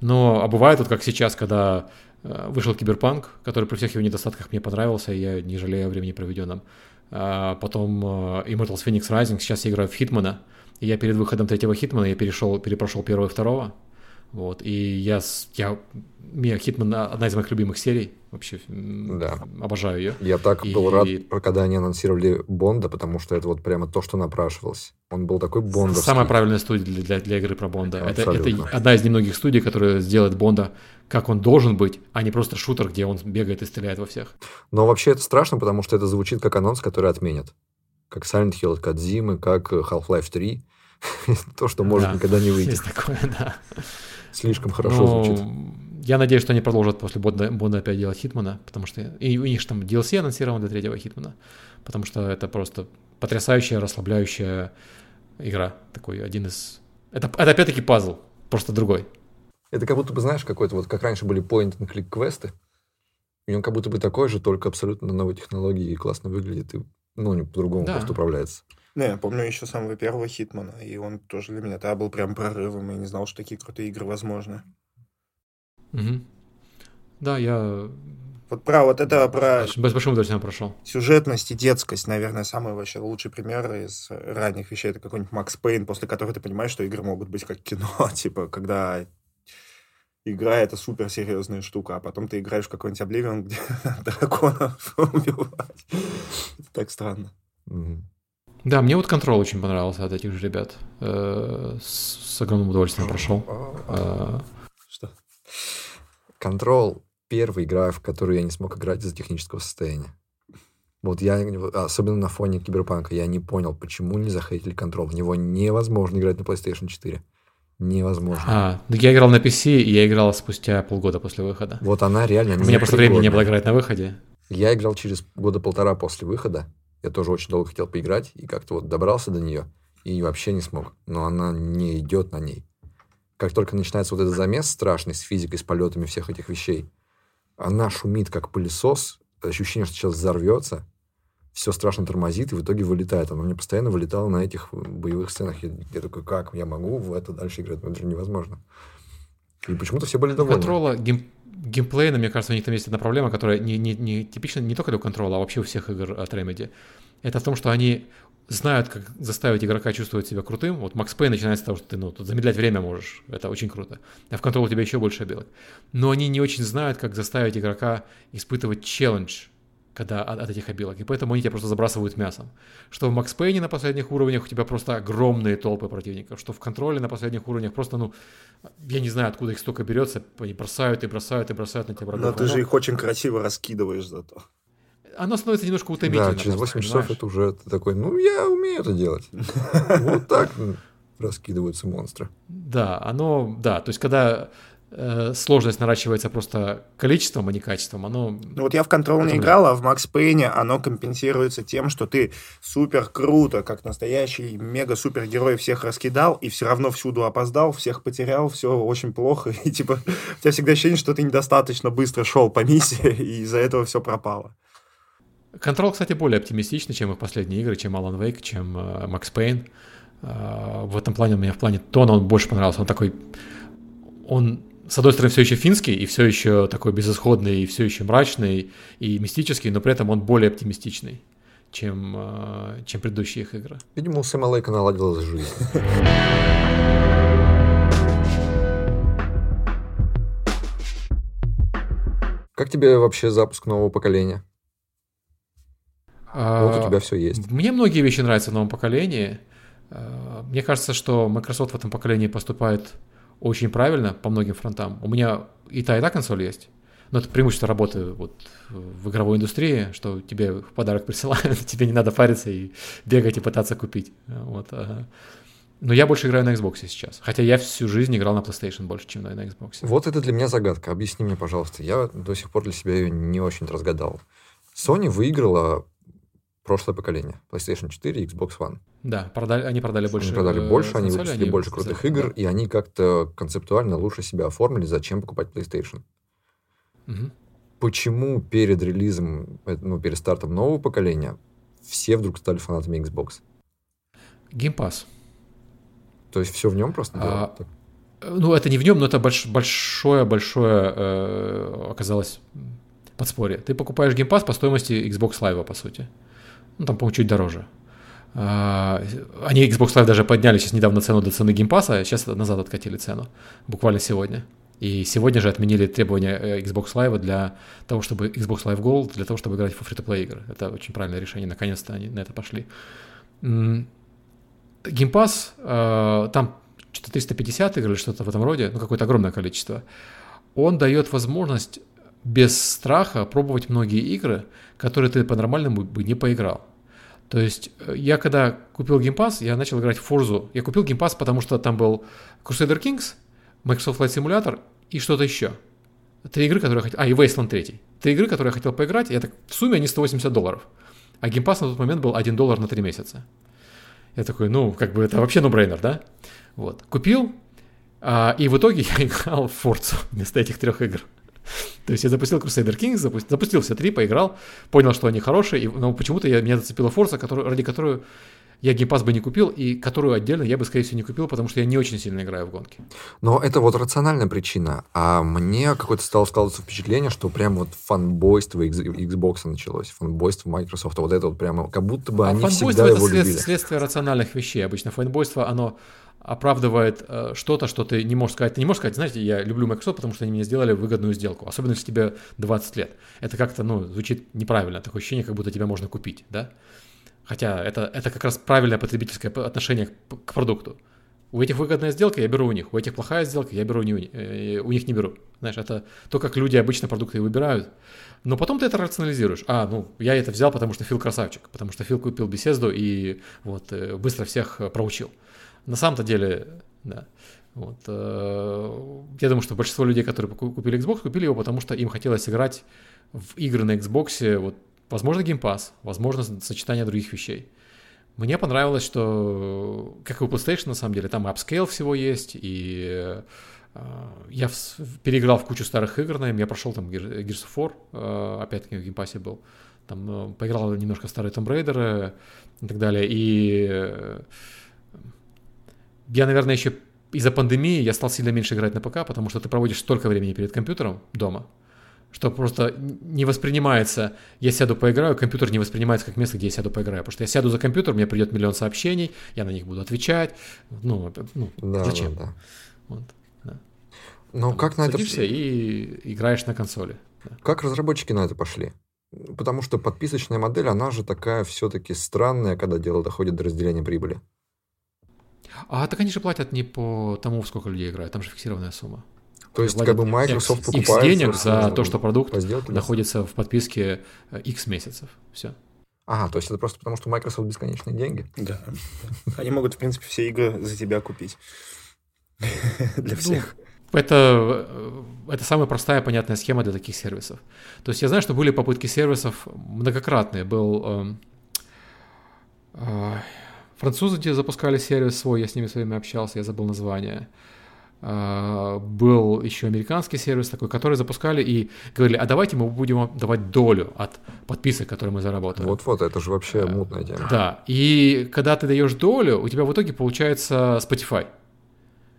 Но, а бывает вот как сейчас, когда э, вышел Киберпанк, который при всех его недостатках мне понравился, и я не жалею о времени проведенном. А потом э, Immortals Fenyx Rising, сейчас я играю в Хитмана, и я перед выходом третьего Хитмана я перешел, перепрошел первого и второго, вот, и я, я меня Хитман одна из моих любимых серий. Вообще да. обожаю ее. Я так и... был рад, когда они анонсировали Бонда, потому что это вот прямо то, что напрашивалось. Он был такой бондовский. Самая правильная студия для, для, для игры про Бонда. Это, это одна из немногих студий, которая сделает Бонда, как он должен быть, а не просто шутер, где он бегает и стреляет во всех. Но вообще это страшно, потому что это звучит как анонс, который отменят. Как Silent Hill от Кадзимы, как Half-Life 3. то, что может никогда не выйти. Есть такое, да. Слишком хорошо звучит. Я надеюсь, что они продолжат после Бонда, Бонда опять делать Хитмана, потому что и у них там DLC анонсирован для третьего Хитмана, потому что это просто потрясающая, расслабляющая игра. Такой один из... Это, это опять-таки пазл, просто другой. Это как будто бы, знаешь, какой-то вот, как раньше были point-and-click квесты, и он как будто бы такой же, только абсолютно новой технологии и классно выглядит, и, ну, не по-другому да. просто управляется. Не, я помню еще самого первого Хитмана, и он тоже для меня тогда был прям прорывом, и не знал, что такие крутые игры возможны. Угу. Да, я... Вот про вот это про... С большим удовольствием прошел. Сюжетность и детскость, наверное, самый вообще лучший пример из ранних вещей. Это какой-нибудь Макс Пейн, после которого ты понимаешь, что игры могут быть как кино. типа, когда игра это суперсерьезная штука, а потом ты играешь в какой-нибудь Обливион, где драконов убивать. Это так странно. Да, мне вот контроль очень понравился от этих же ребят. Э, с огромным удовольствием прошел. А, Что? Контрол первая игра, в которую я не смог играть из-за технического состояния. Вот я, особенно на фоне Киберпанка, я не понял, почему не захейтили контрол. В него невозможно играть на PlayStation 4. Невозможно. А, я играл на PC, и я играл спустя полгода после выхода. Вот она реально У меня просто времени не было играть на выходе. Я играл через года полтора после выхода. Я тоже очень долго хотел поиграть, и как-то вот добрался до нее, и вообще не смог. Но она не идет на ней. Как только начинается вот этот замес страшный с физикой, с полетами всех этих вещей, она шумит, как пылесос, ощущение, что сейчас взорвется, все страшно тормозит и в итоге вылетает. Она мне постоянно вылетала на этих боевых сценах. Я, я такой, как я могу в это дальше играть? Ну, это же невозможно. И почему-то все были довольны. Контрола гейм, геймплейно, мне кажется, у них там есть одна проблема, которая не, не, не типична не только для контрола, а вообще у всех игр от Remedy. Это в том, что они знают, как заставить игрока чувствовать себя крутым. Вот Макс Пэй начинается с того, что ты ну, тут замедлять время можешь. Это очень круто. А в контрол у тебя еще больше белок. Но они не очень знают, как заставить игрока испытывать челлендж когда от, от этих обилок. И поэтому они тебя просто забрасывают мясом. Что в Макс Пейне на последних уровнях у тебя просто огромные толпы противников, что в контроле на последних уровнях просто, ну, я не знаю, откуда их столько берется, они бросают и бросают и бросают на тебя врагов. Но ты же их очень красиво раскидываешь зато. Оно становится немножко утомительно. Да, через 8 часов это уже такой, ну, я умею это делать. Вот так раскидываются монстры. Да, оно, да, то есть когда сложность наращивается просто количеством, а не качеством. Оно... Ну вот я в Control не играл, а в Макс Пейне оно компенсируется тем, что ты супер круто, как настоящий мега-супергерой всех раскидал, и все равно всюду опоздал, всех потерял, все очень плохо, и типа у тебя всегда ощущение, что ты недостаточно быстро шел по миссии, и из-за этого все пропало. Control, кстати, более оптимистичный, чем их последние игры, чем Alan Wake, чем uh, Max Payne. Uh, в этом плане, мне в плане тона он больше понравился. Он такой... Он с одной стороны, все еще финский, и все еще такой безысходный, и все еще мрачный, и мистический, но при этом он более оптимистичный, чем, э, чем предыдущие их игры. Видимо, у Сэма Лейка наладилась жизнь. Как тебе вообще запуск нового поколения? А, вот у тебя все есть. Мне многие вещи нравятся в новом поколении. А, мне кажется, что Microsoft в этом поколении поступает очень правильно по многим фронтам. У меня и та, и та консоль есть. Но это преимущество работы вот в игровой индустрии, что тебе в подарок присылают, тебе не надо париться и бегать и пытаться купить. Вот. Но я больше играю на Xbox сейчас. Хотя я всю жизнь играл на PlayStation больше, чем на, Xbox. Вот это для меня загадка. Объясни мне, пожалуйста. Я до сих пор для себя ее не очень разгадал. Sony выиграла прошлое поколение. PlayStation 4 и Xbox One. Да, продали, они продали больше. Они продали больше, они выпустили они больше крутых игр, да. и они как-то концептуально лучше себя оформили, зачем покупать PlayStation. Угу. Почему перед релизом, э, ну, перед стартом нового поколения все вдруг стали фанатами Xbox? Game Pass. То есть все в нем просто? А, ну, это не в нем, но это большое-большое э, оказалось подспорье. Ты покупаешь Game Pass по стоимости Xbox Live, по сути. Ну, там, по-моему, чуть дороже. А, они Xbox Live даже подняли сейчас недавно цену до цены Pass, а сейчас назад откатили цену, буквально сегодня. И сегодня же отменили требования э, Xbox Live для того, чтобы Xbox Live Gold, для того, чтобы играть в free-to-play игры. Это очень правильное решение, наконец-то они на это пошли. Pass, э, там что-то 350 игр или что-то в этом роде, ну какое-то огромное количество. Он дает возможность без страха пробовать многие игры, которые ты по-нормальному бы не поиграл. То есть э, я когда купил Game Pass, я начал играть в Forza. Я купил Game Pass, потому что там был Crusader Kings, Microsoft Flight Simulator и что-то еще. Три игры, которые я хотел... А, и Wasteland 3. Три игры, которые я хотел поиграть, я так... в сумме они 180 долларов. А Game Pass на тот момент был 1 доллар на 3 месяца. Я такой, ну, как бы это вообще ну-брейнер, да? Вот. Купил, а, и в итоге я играл в Forza вместо этих трех игр. То есть я запустил Crusader Kings, запустил, запустил все три, поиграл, понял, что они хорошие, и, но почему-то я, меня зацепила Forza, который, ради которой я геймпас бы не купил, и которую отдельно я бы, скорее всего, не купил, потому что я не очень сильно играю в гонки. Но это вот рациональная причина. А мне какое-то стало складываться впечатление, что прям вот фанбойство Xbox началось, фанбойство Microsoft, вот это вот прямо, как будто бы а они всегда это его след, любили. следствие рациональных вещей. Обычно фанбойство, оно оправдывает э, что-то, что ты не можешь сказать. Ты не можешь сказать, знаете, я люблю Microsoft, потому что они мне сделали выгодную сделку, особенно если тебе 20 лет. Это как-то, ну, звучит неправильно, такое ощущение, как будто тебя можно купить, да? Хотя это, это как раз правильное потребительское отношение к, к продукту. У этих выгодная сделка, я беру у них. У этих плохая сделка, я беру не у, них, э, у них не беру. Знаешь, это то, как люди обычно продукты выбирают. Но потом ты это рационализируешь. А, ну, я это взял, потому что Фил красавчик, потому что Фил купил беседу и вот э, быстро всех э, проучил. На самом-то деле, да. Вот, я думаю, что большинство людей, которые купили Xbox, купили его, потому что им хотелось играть в игры на Xbox, вот, возможно, Game Pass, возможно, сочетание других вещей. Мне понравилось, что, как и у PlayStation, на самом деле, там и upscale всего есть, и э, я переиграл в кучу старых игр на я прошел там Gears of War, э, опять-таки в геймпассе был, там э, поиграл немножко в старые Tomb Raider и так далее, и э, я, наверное, еще из-за пандемии я стал сильно меньше играть на ПК, потому что ты проводишь столько времени перед компьютером дома, что просто не воспринимается, я сяду поиграю, компьютер не воспринимается как место, где я сяду поиграю, потому что я сяду за компьютер, мне придет миллион сообщений, я на них буду отвечать, ну, ну да, зачем? Да, да. Вот, да. Но Там как на это... и играешь на консоли. Да. Как разработчики на это пошли? Потому что подписочная модель, она же такая все-таки странная, когда дело доходит до разделения прибыли. А так они же платят не по тому, сколько людей играют, там же фиксированная сумма. То есть, как бы Microsoft X, покупает... X денег за то, что продукт находится в подписке X э, месяцев. Все. Ага, то есть это просто потому, что Microsoft бесконечные деньги? Да. Они могут, в принципе, все игры за тебя купить. Для ну, всех. Это, э, это самая простая понятная схема для таких сервисов. То есть я знаю, что были попытки сервисов многократные. Был э, э, французы, где запускали сервис свой, я с ними своими общался, я забыл название. А, был еще американский сервис такой, который запускали и говорили, а давайте мы будем давать долю от подписок, которые мы заработали. Вот-вот, это же вообще мутная тема. Да, и когда ты даешь долю, у тебя в итоге получается Spotify,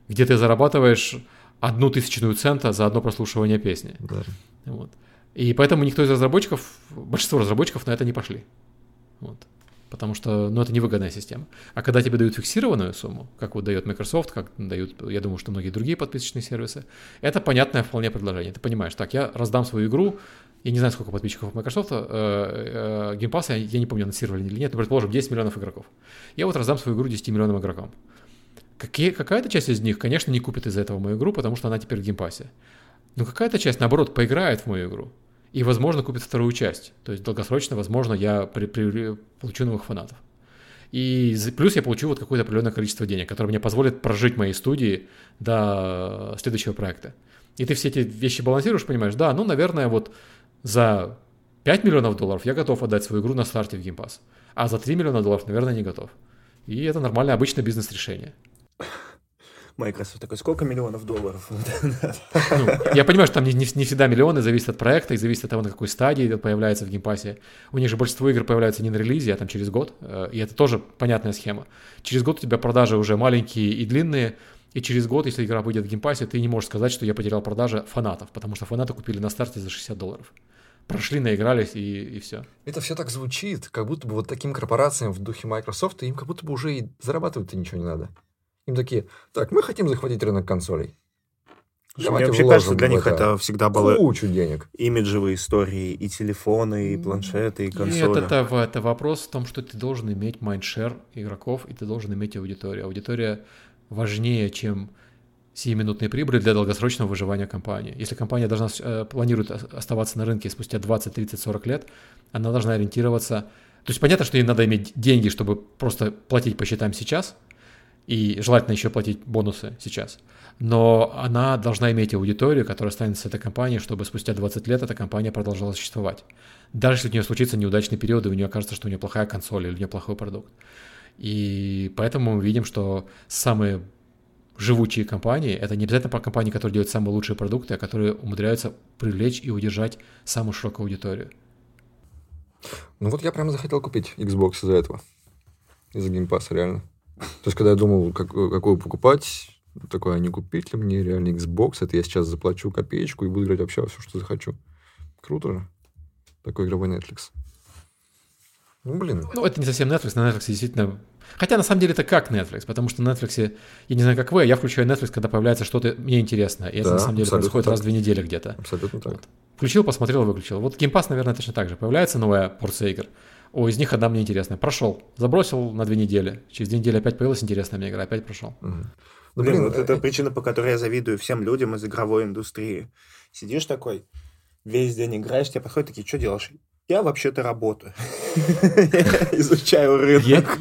где ты зарабатываешь одну тысячную цента за одно прослушивание песни. Да. Вот. И поэтому никто из разработчиков, большинство разработчиков на это не пошли. Вот потому что, ну, это невыгодная система. А когда тебе дают фиксированную сумму, как вот дает Microsoft, как дают, я думаю, что многие другие подписочные сервисы, это понятное вполне предложение. Ты понимаешь, так, я раздам свою игру, я не знаю, сколько подписчиков Microsoft, э, э, Game Pass, я, я не помню, анонсировали или нет, но, предположим, 10 миллионов игроков. Я вот раздам свою игру 10 миллионам игрокам. Какая-то часть из них, конечно, не купит из-за этого мою игру, потому что она теперь в Game Pass е. Но какая-то часть, наоборот, поиграет в мою игру и, возможно, купит вторую часть. То есть долгосрочно, возможно, я при, при, получу новых фанатов. И плюс я получу вот какое-то определенное количество денег, которое мне позволит прожить моей студии до следующего проекта. И ты все эти вещи балансируешь, понимаешь, да, ну, наверное, вот за 5 миллионов долларов я готов отдать свою игру на старте в Game Pass, а за 3 миллиона долларов, наверное, не готов. И это нормальное, обычное бизнес-решение. Microsoft такой, сколько миллионов долларов? Ну, я понимаю, что там не, не, не всегда миллионы, зависит от проекта и зависит от того, на какой стадии это появляется в Game Pass е. У них же большинство игр появляются не на релизе, а там через год, э, и это тоже понятная схема. Через год у тебя продажи уже маленькие и длинные, и через год, если игра выйдет в Game Pass е, ты не можешь сказать, что я потерял продажи фанатов, потому что фанаты купили на старте за 60 долларов. Прошли, наигрались и, и все. Это все так звучит, как будто бы вот таким корпорациям в духе Microsoft, им как будто бы уже и зарабатывать-то ничего не надо. Им такие, так, мы хотим захватить рынок консолей. Слушай, мне вообще кажется, для них это всегда было кучу денег. Имиджевые истории, и телефоны, и планшеты, и консоли. Нет, это, это вопрос в том, что ты должен иметь майндшер игроков, и ты должен иметь аудиторию. Аудитория важнее, чем сиюминутные прибыли для долгосрочного выживания компании. Если компания должна, э, планирует оставаться на рынке спустя 20, 30, 40 лет, она должна ориентироваться... То есть понятно, что ей надо иметь деньги, чтобы просто платить по счетам сейчас – и желательно еще платить бонусы сейчас. Но она должна иметь аудиторию, которая останется с этой компанией, чтобы спустя 20 лет эта компания продолжала существовать. Даже если у нее случится неудачный период, и у нее окажется, что у нее плохая консоль или у нее плохой продукт. И поэтому мы видим, что самые живучие компании, это не обязательно компании, которые делают самые лучшие продукты, а которые умудряются привлечь и удержать самую широкую аудиторию. Ну вот я прямо захотел купить Xbox из-за этого. Из-за Game Pass а, реально. То есть, когда я думал, как, какую покупать, такое, а не купить ли мне реально Xbox, это я сейчас заплачу копеечку и буду играть вообще все, что захочу. Круто же. Такой игровой Netflix. Ну, блин. Ну, это не совсем Netflix, на Netflix действительно Хотя на самом деле это как Netflix, потому что на Netflix, я не знаю, как вы, я включаю Netflix, когда появляется что-то мне интересное. И это Да, на самом деле происходит так. раз в две недели где-то. Абсолютно так. Вот. Включил, посмотрел, выключил. Вот Game Pass, наверное, точно так же. Появляется новая порция игр. О, из них одна мне интересная. Прошел. Забросил на две недели. Через две недели опять появилась интересная мне игра. Опять прошел. Мгм. Ну, Блин, блин, вот это э, причина, по которой я завидую всем людям из игровой индустрии. Сидишь такой, весь день играешь, тебе подходят такие, что делаешь? Я вообще-то работаю. Изучаю рынок.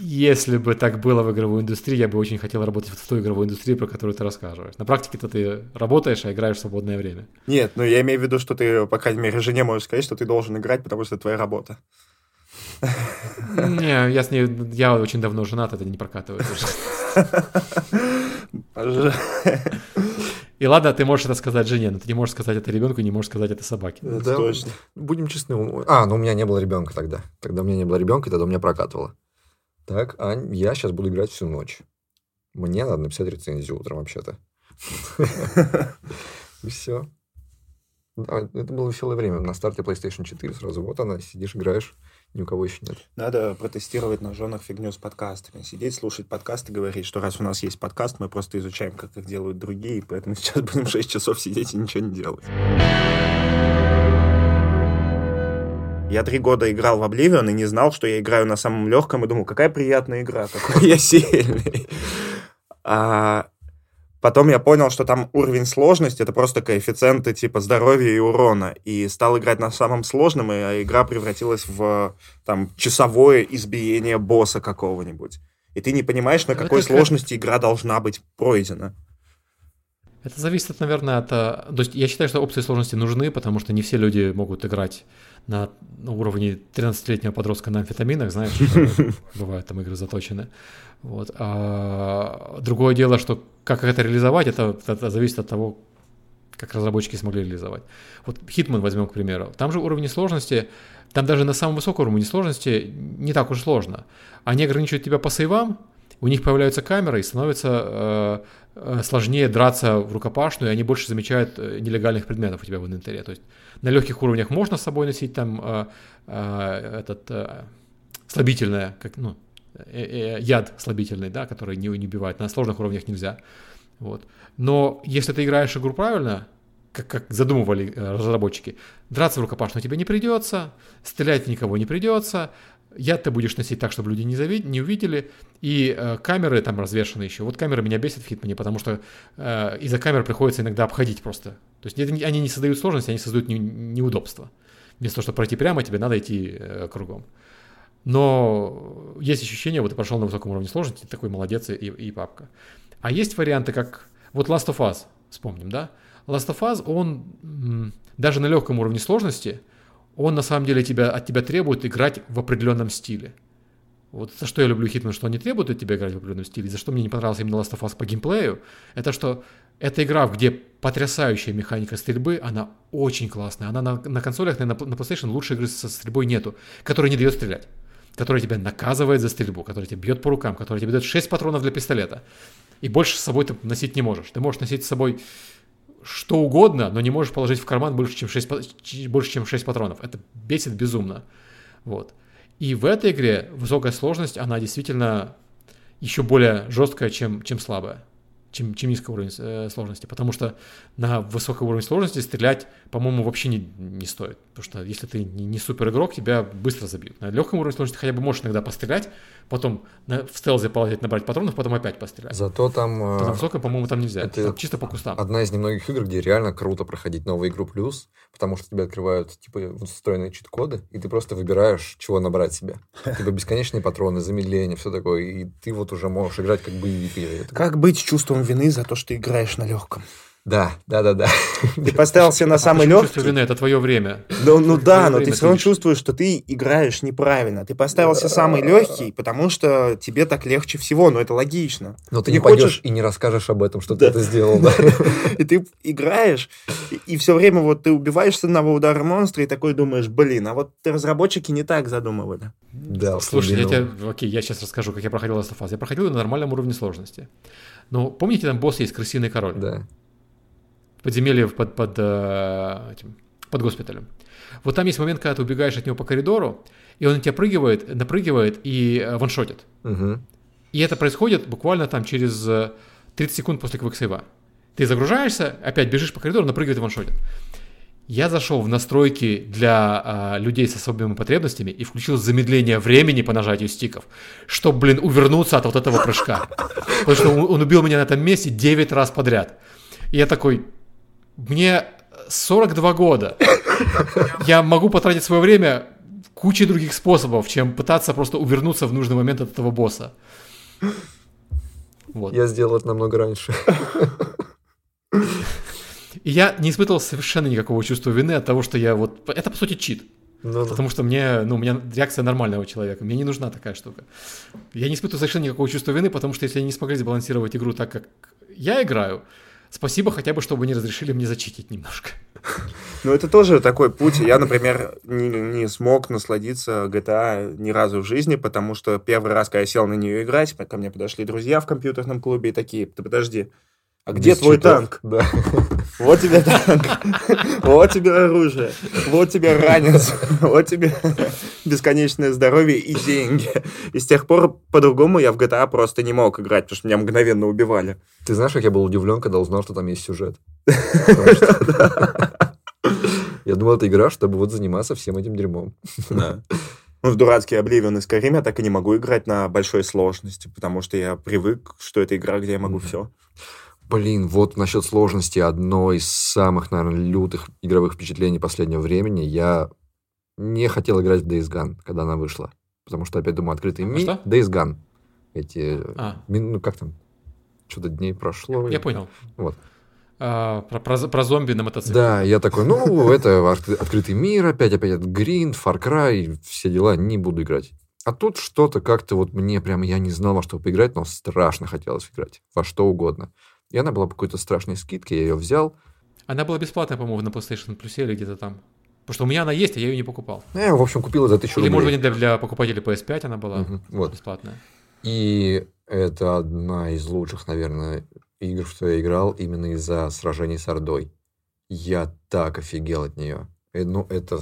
Если бы так было в игровой индустрии, я бы очень хотел работать в той игровой индустрии, про которую ты рассказываешь. На практике-то ты работаешь, а играешь в свободное время. Нет, ну я имею в виду, что ты, по крайней мере, жене можешь сказать, что ты должен играть, потому что это твоя работа. Не, я с ней, я очень давно женат, это не прокатывает. уже. И ладно, ты можешь это сказать жене, но ты не можешь сказать это ребенку, не можешь сказать это собаке. Да, точно. Будем честны. А, ну у меня не было ребенка тогда. Тогда у меня не было ребенка, и тогда у меня прокатывало. Так, а я сейчас буду играть всю ночь. Мне надо написать рецензию утром вообще-то. И все. это было веселое время. На старте PlayStation 4 сразу вот она, сидишь, играешь, ни у кого еще нет. Надо протестировать на женах фигню с подкастами. Сидеть, слушать подкасты, говорить, что раз у нас есть подкаст, мы просто изучаем, как их делают другие, поэтому сейчас будем 6 часов сидеть и ничего не делать. Я три года играл в Oblivion и не знал, что я играю на самом легком, и думал, какая приятная игра, какой я сильный. А потом я понял, что там уровень сложности это просто коэффициенты типа здоровья и урона. И стал играть на самом сложном, и игра превратилась в там часовое избиение босса какого-нибудь. И ты не понимаешь, на Это какой как- сложности игра должна быть пройдена. Это зависит, наверное, от... э, То есть я считаю, что опции сложности нужны, потому что не все люди могут играть на, уровне 13-летнего подростка на амфетаминах, знаешь, бывают там игры заточены. Вот. А другое дело, что как это реализовать, это, это зависит от того, как разработчики смогли реализовать. Вот Hitman возьмем, к примеру. Там же уровни сложности, там даже на самом высоком уровне сложности не так уж сложно. Они ограничивают тебя по сейвам, у них появляются камеры, и становится э, э, сложнее драться в рукопашную, и они больше замечают э, нелегальных предметов у тебя в инвентаре. То есть на легких уровнях можно с собой носить там э, э, этот э, слабительное, как, ну, э, э, яд слабительный, да, который не, не убивает. На сложных уровнях нельзя. Вот. Но если ты играешь игру правильно, как, как задумывали э, разработчики, драться в рукопашную тебе не придется, стрелять никого не придется, яд ты будешь носить так, чтобы люди не, зави- не увидели, и э, камеры там развешаны еще. Вот камеры меня бесят в Хитмане, потому что э, из-за камер приходится иногда обходить просто. То есть они не создают сложности, они создают не- неудобства. Вместо того, чтобы пройти прямо, тебе надо идти э, кругом. Но есть ощущение, вот ты прошел на высоком уровне сложности, такой молодец и, и папка. А есть варианты, как... Вот Last of Us, вспомним, да? Last of Us, он даже на легком уровне сложности, он на самом деле тебя, от тебя требует играть в определенном стиле. Вот за что я люблю Hitman, что он не требует от тебя играть в определенном стиле, за что мне не понравился именно Last of Us по геймплею, это что эта игра, где потрясающая механика стрельбы, она очень классная. Она на, на консолях, на, на PlayStation лучшей игры со стрельбой нету, которая не дает стрелять которая тебя наказывает за стрельбу, которая тебя бьет по рукам, которая тебе дает 6 патронов для пистолета. И больше с собой ты носить не можешь. Ты можешь носить с собой что угодно, но не можешь положить в карман больше, чем 6, па- ч- больше, чем 6 патронов. Это бесит безумно. Вот. И в этой игре высокая сложность, она действительно еще более жесткая, чем, чем слабая, чем, чем низкий уровень э, сложности. Потому что на высоком уровне сложности стрелять, по-моему, вообще не, не стоит. Потому что если ты не, не супер игрок, тебя быстро забьют. На легком уровне сложности хотя бы можешь иногда пострелять, потом на, в стелзе полазить, набрать патронов, потом опять пострелять. Зато там э, на высоком, по-моему, там нельзя. это- Там чисто по кустам. одна из немногих игр, где реально круто проходить новую игру плюс, потому что тебе открывают типа встроенные чит-коды, и ты просто выбираешь, чего набрать себе. Типа бесконечные патроны, замедление, все такое, и ты вот уже можешь играть как боевик. Как быть с чувством вины за то, что играешь на легком? Да, да, да, да. Ты поставил себе на самый Почему чувство легкий. вины, это твое время. Ну, ну да, Твое но ты все равно чувствуешь, что ты играешь неправильно. Ты поставил себе самый легкий, потому что тебе так легче всего, но это логично. Но ты Ты не пойдешь хочешь- и не расскажешь об этом, что Да. ты это сделал, да. И ты играешь, и, все время вот ты убиваешь с одного удара монстра и такой думаешь, блин, а вот разработчики не так задумывали. Да, Слушай, я тебе, окей, я сейчас расскажу, как я проходил Last of Us. Я проходил на нормальном уровне сложности. Но помните, там босс есть крысиный король? Да. Подземелье под, под э, этим под госпиталем. Вот там есть момент, когда ты убегаешь от него по коридору, и он на тебя прыгивает, напрыгивает и э, ваншотит. Мгм. И это происходит буквально там через э, 30 секунд после квиксейва. Ты загружаешься, опять бежишь по коридору, напрыгивает и ваншотит. Я зашел в настройки для а, людей с особыми потребностями и включил замедление времени по нажатию стиков, чтобы, блин, увернуться от вот этого прыжка. Потому что он, он убил меня на этом месте 9 раз подряд. И я такой, мне 42 года. Я могу потратить свое время кучей других способов, чем пытаться просто увернуться в нужный момент от этого босса. Вот. Я сделал это намного раньше. И я не испытывал совершенно никакого чувства вины от того, что я вот... Это, по сути, чит. Ну, Потому что мне, ну, у меня реакция нормального человека. Мне не нужна такая штука. Я не испытываю совершенно никакого чувства вины, потому что если они не смогли сбалансировать игру так, как я играю, спасибо хотя бы, чтобы они разрешили мне зачитить немножко. Ну, это тоже такой путь. Я, например, не, не смог насладиться GTA ни разу в жизни, потому что первый раз, когда я сел на нее играть, ко мне подошли друзья в компьютерном клубе и такие, ты подожди, а где без твой читов. танк? Да. Вот тебе танк, вот тебе оружие, вот тебе ранец, вот тебе бесконечное здоровье и деньги. И с тех пор по-другому я в GTA просто не мог играть, потому что меня мгновенно убивали. Ты знаешь, как я был удивлен, когда узнал, что там есть сюжет? Я думал, это игра, чтобы вот заниматься всем этим дерьмом. Ну, в дурацкий Oblivion и Skyrim я так и не могу играть на большой сложности, потому что я привык, что это игра, где я могу все. Блин, вот насчет сложности одно из самых, наверное, лютых игровых впечатлений последнего времени. Я не хотел играть в Days Gone, когда она вышла. Потому что, опять думаю, открытый мир. что? Days Gone. Эти... А, мин- Ну, как там? Что-то дней прошло. я понял. Вот. А, про, про- про зомби на мотоцикле. Да, я такой, ну, это от- открытый мир, опять, опять этот Гринд, Far Cry, все дела, не буду играть. А тут что-то как-то вот мне прям, я не знал, во что поиграть, но страшно хотелось играть. Во что угодно. И она была по какой-то страшной скидке, я ее взял. Она была бесплатная, по-моему, на PlayStation Plus или где-то там. Потому что у меня она есть, а я ее не покупал. Ну, Я, в общем, купил за тысячу Или, может рублей. быть, для, для покупателей PS5 она была Мгм, Вот. бесплатная. И это одна из лучших, наверное, игр, что я играл, именно из-за сражений с Ордой. Я так офигел от нее. Ну, это...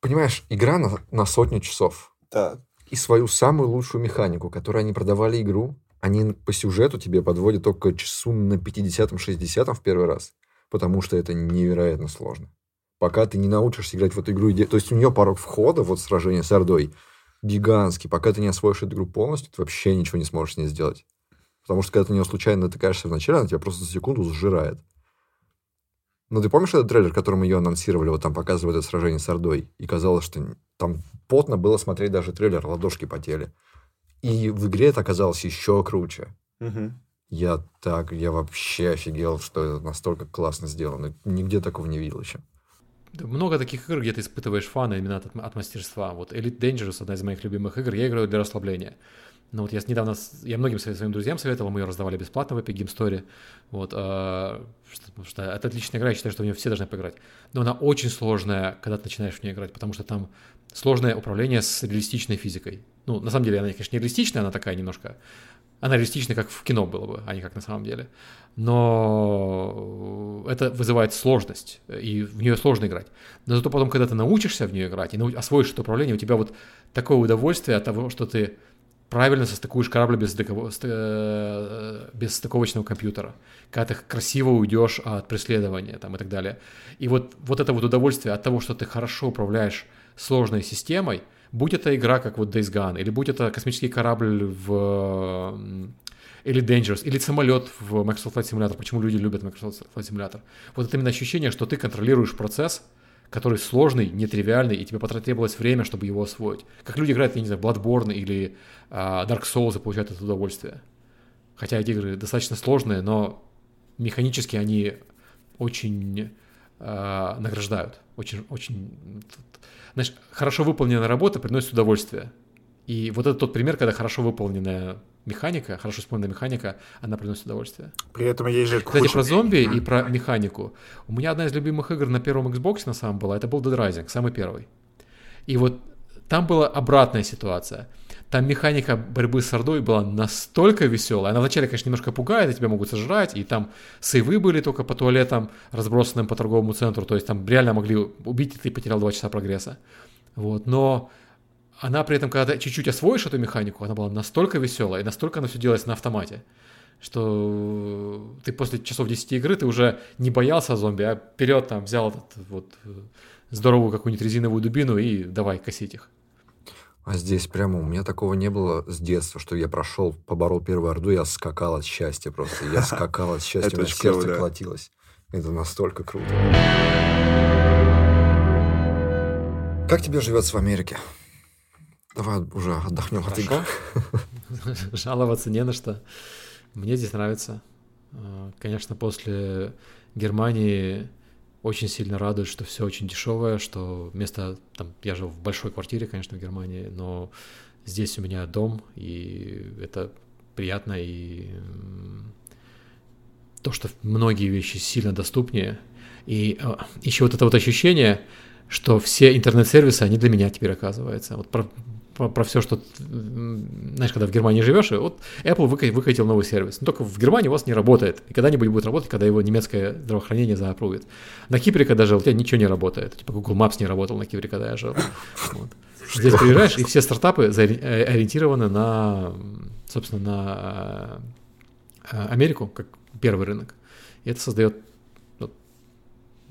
Понимаешь, игра на, на сотню часов. Так. И свою самую лучшую механику, которой они продавали игру, они по сюжету тебе подводят только часу на 50-60 в первый раз. Потому что это невероятно сложно. Пока ты не научишься играть в эту игру, то есть у нее порог входа, вот сражение с Ордой, гигантский. Пока ты не освоишь эту игру полностью, ты вообще ничего не сможешь с ней сделать. Потому что когда ты на нее случайно натыкаешься вначале, она тебя просто за секунду сжирает. Но ты помнишь этот трейлер, которым ее анонсировали, вот там показывают это сражение с Ордой, и казалось, что там потно было смотреть даже трейлер, ладошки потели. И в игре это оказалось еще круче. Я так, я вообще офигел, что это настолько классно сделано. Нигде такого не видел еще. Да Много таких игр, где ты испытываешь фан именно от, от мастерства. Вот Elite Dangerous, одна из моих любимых игр, я играю для расслабления. Ну вот я недавно, я многим своим своим друзьям советовал, мы ее раздавали бесплатно в Epic Game Store. Вот, а, что, потому что это отличная игра, я считаю, что в нее все должны поиграть. Но она очень сложная, когда ты начинаешь в нее играть, потому что там сложное управление с реалистичной физикой. Ну, на самом деле, она, конечно, не реалистичная, она такая немножко... Она реалистичная, как в кино было бы, а не как на самом деле. Но это вызывает сложность, и в нее сложно играть. Но зато потом, когда ты научишься в нее играть и освоишь это управление, у тебя вот такое удовольствие от того, что ты правильно состыкуешь корабль без, стыково- ст- э, без стыковочного компьютера, когда ты красиво уйдешь от преследования там, и так далее. И вот, вот это вот удовольствие от того, что ты хорошо управляешь сложной системой, будь это игра, как вот Days Gone, или будь это космический корабль в или Dangerous, или самолет в Microsoft Flight Simulator. Почему люди любят Microsoft Flight Simulator? Вот это именно ощущение, что ты контролируешь процесс, который сложный, нетривиальный, и тебе потребовалось время, чтобы его освоить. Как люди играют, я не знаю, Bloodborne или а, Dark Souls и получают это удовольствие. Хотя эти игры достаточно сложные, но механически они очень а, награждают. Очень, очень... Знаешь, хорошо выполненная работа приносит удовольствие. И вот это тот пример, когда хорошо выполненная механика, хорошо исполненная механика, она приносит удовольствие. При этом есть же Кстати, куча- про зомби и про механику. У меня одна из любимых игр на первом Xbox на самом была, это был Dead Rising, самый первый. И вот там была обратная ситуация. Там механика борьбы с Ордой была настолько веселая. Она вначале, конечно, немножко пугает, и тебя могут сожрать, и там сейвы были только по туалетам, разбросанным по торговому центру, то есть там реально могли убить, и ты потерял 2 часа прогресса. Вот, но она при этом, когда ты чуть-чуть освоишь эту механику, она была настолько веселая, и настолько она все делалось на автомате, что ты после часов 10 игры ты уже не боялся зомби, а вперед там взял этот вот э, здоровую какую-нибудь резиновую дубину и давай косить их. А здесь прямо у меня такого не было с детства, что я прошел, поборол первую орду, я скакал от счастья просто. Я скакал от счастья, у меня сердце колотилось. Это настолько круто. Как тебе живется в Америке? Давай уже отдохнем от игр. Жаловаться не на что. Мне здесь нравится. А, конечно, после Германии очень сильно радует, что все очень дешевое, что место, там, я жил в большой квартире, конечно, в Германии, но здесь у меня дом, и это приятно, и то, что многие вещи сильно доступнее, и а, еще вот это вот ощущение, что все интернет-сервисы, они для меня теперь оказываются. Вот про, про, все, что, знаешь, когда в Германии живешь, и вот Apple выкатил новый сервис. Но только в Германии у вас не работает. И когда-нибудь будет работать, когда его немецкое здравоохранение заапрувит. На Кипре, когда жил, у тебя ничего не работает. Типа Google Maps не работал на Кипре, когда я жил. Вот. Здесь приезжаешь, и все стартапы э, ориентированы на, собственно, на э, Америку, как первый рынок. И это создает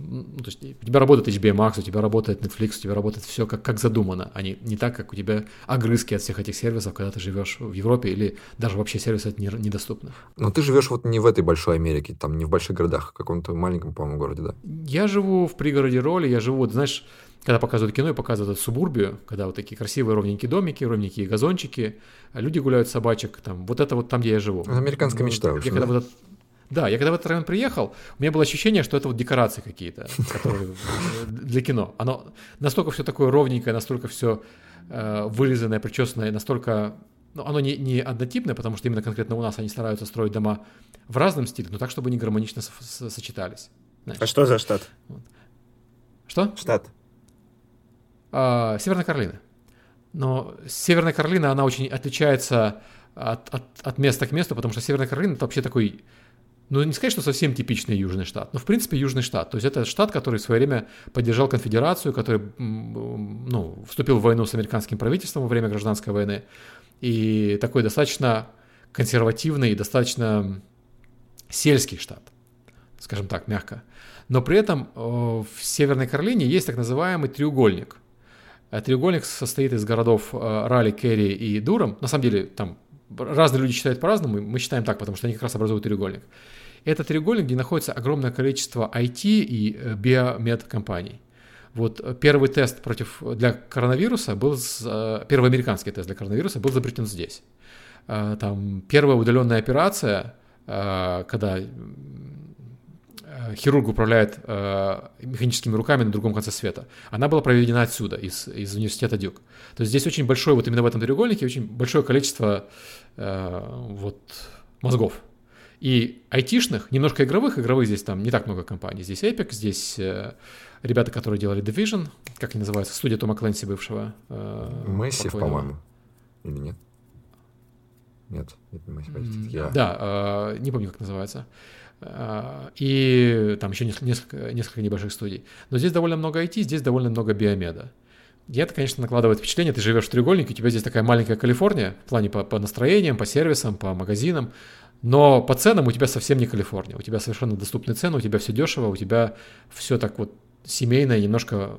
ну, то есть у тебя работает HBO Max, у тебя работает Netflix, у тебя работает все как, как задумано, а не, не так, как у тебя огрызки от всех этих сервисов, когда ты живешь в Европе или даже вообще сервисы не, недоступны. Но ты живешь вот не в этой большой Америке, там не в больших городах, а в каком-то маленьком, по-моему, городе, да? Я живу в пригороде роли, я живу, вот, знаешь, когда показывают кино и показывают субурбию, когда вот такие красивые ровненькие домики, ровненькие газончики, люди гуляют собачек, там, вот это вот там, где я живу. Американская мечта, я когда да? вот да, я когда в этот район приехал, у меня было ощущение, что это вот декорации какие-то, которые для кино. Оно настолько все такое ровненькое, настолько все э, вырезанное, причесанное, настолько ну, оно не, не однотипное, потому что именно конкретно у нас они стараются строить дома в разном стиле, но так, чтобы они гармонично со- сочетались. Знаешь. А что за штат? Вот. Что? Штат. А, Северная Каролина. Но Северная Каролина, она очень отличается от, от, от места к месту, потому что Северная Каролина это вообще такой ну, не сказать, что совсем типичный Южный штат, но, в принципе, Южный штат. То есть это штат, который в свое время поддержал конфедерацию, который ну, вступил в войну с американским правительством во время гражданской войны. И такой достаточно консервативный и достаточно сельский штат, скажем так, мягко. Но при этом в Северной Каролине есть так называемый треугольник. Э, треугольник состоит из городов э, Ралли, Керри и Дуром. На самом деле там разные люди считают по-разному, мы считаем так, потому что они как раз образуют треугольник. Это треугольник, где находится огромное количество IT и э, биомед компаний. Вот э, первый тест против, для коронавируса был, э, первый американский тест для коронавируса был изобретен здесь. Там первая удаленная операция, когда хирург управляет механическими руками на другом конце света, она была проведена отсюда, из, из университета Дюк. То есть здесь очень большое, вот именно в этом треугольнике, очень большое количество вот, мозгов. И айтишных, немножко игровых, игровых здесь там не так много компаний. Здесь Epic, здесь э, ребята, которые делали Division, как они называются, студия Тома Кленси бывшего. Э, Массив, по-моему. Или нет? Нет, нет, не Массив. Я... Да, э, не помню, как называется. Э, и там еще несколько, несколько небольших студий. Но здесь довольно много IT, здесь довольно много биомеда. И это, конечно, накладывает впечатление. Ты живешь в треугольнике, у тебя здесь такая маленькая Калифорния в плане по, по настроениям, по сервисам, по магазинам. Но по ценам у тебя совсем не Калифорния. У тебя совершенно доступные цены, у тебя все дешево, у тебя все так вот семейно, немножко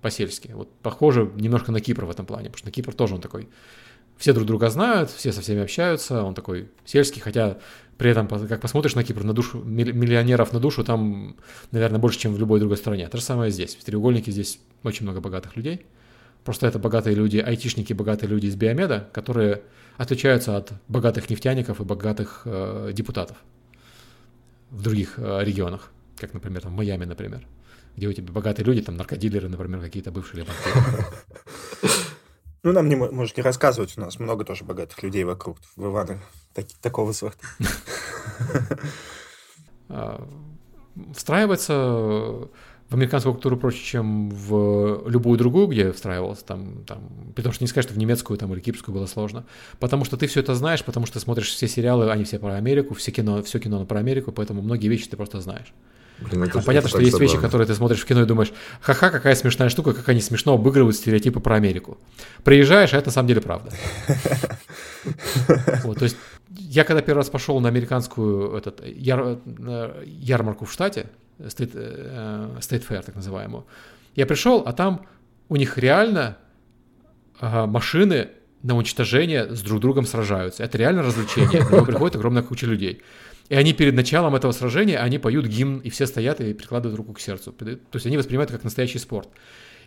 по-сельски. Вот похоже немножко на Кипр в этом плане, потому что на Кипр тоже он такой, все друг друга знают, все со всеми общаются, он такой сельский, хотя при этом, как посмотришь на Кипр, на душу, миллионеров на душу, там, наверное, больше, чем в любой другой стране. То же самое здесь. В треугольнике здесь очень много богатых людей. Просто это богатые люди, айтишники, богатые люди из биомеда, которые отличаются от богатых нефтяников и богатых э, депутатов в других э, регионах, как, например, там, в Майами, например, где у тебя богатые люди, там наркодилеры, например, какие-то бывшие. Ну, нам не можете рассказывать, у нас много тоже богатых людей вокруг, в Иване, так, такого сорта. А, встраивается в американскую культуру проще, чем в любую другую, где я встраивался, там, там, потому что не сказать, что в немецкую там, или кипрскую было сложно, потому что ты все это знаешь, потому что ты смотришь все сериалы, они все про Америку, все кино, все кино про Америку, поэтому многие вещи ты просто знаешь. Блин, это, Понятно, что есть забавно. вещи, которые ты смотришь в кино и думаешь, ха-ха, какая смешная штука, как они смешно обыгрывают стереотипы про Америку. Приезжаешь, а это на самом деле правда. Вот, то есть я когда первый раз пошел на американскую этот, яр, ярмарку в штате, Э, State Fair так называемую, я пришел, а там у них реально машины на уничтожение с друг другом сражаются. Это реально развлечение. На него приходит огромная куча людей. И они перед началом этого сражения, они поют гимн, и все стоят и прикладывают руку к сердцу. То есть они воспринимают это как настоящий спорт.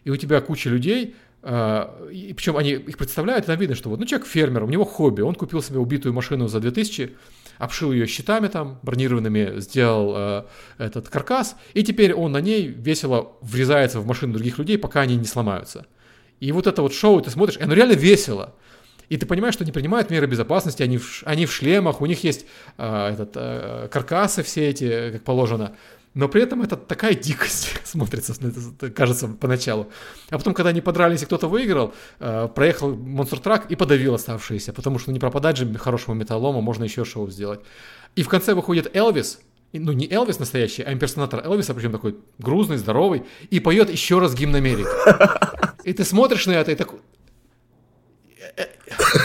И у тебя куча людей, э, и причем они их представляют, и там видно, что вот, ну, человек фермер, у него хобби, он купил себе убитую машину за 2000, обшил ее щитами там бронированными, сделал э, этот каркас, и теперь он на ней весело врезается в машину других людей, пока они не сломаются. И вот это вот шоу ты смотришь, оно реально весело. И ты понимаешь, что они принимают меры безопасности, они в, они в шлемах, у них есть э, этот, э, каркасы все эти, как положено. Но при этом это такая дикость смотрится, кажется, поначалу. А потом, когда они подрались и кто-то выиграл, э, проехал монстр трак и подавил оставшиеся, потому что ну, не пропадать же хорошему металлому, можно еще шоу сделать. И в конце выходит Элвис, ну не Элвис настоящий, а имперсонатор Элвиса, причем такой грузный, здоровый, и поет еще раз гимн Америки. И ты смотришь на это и такой,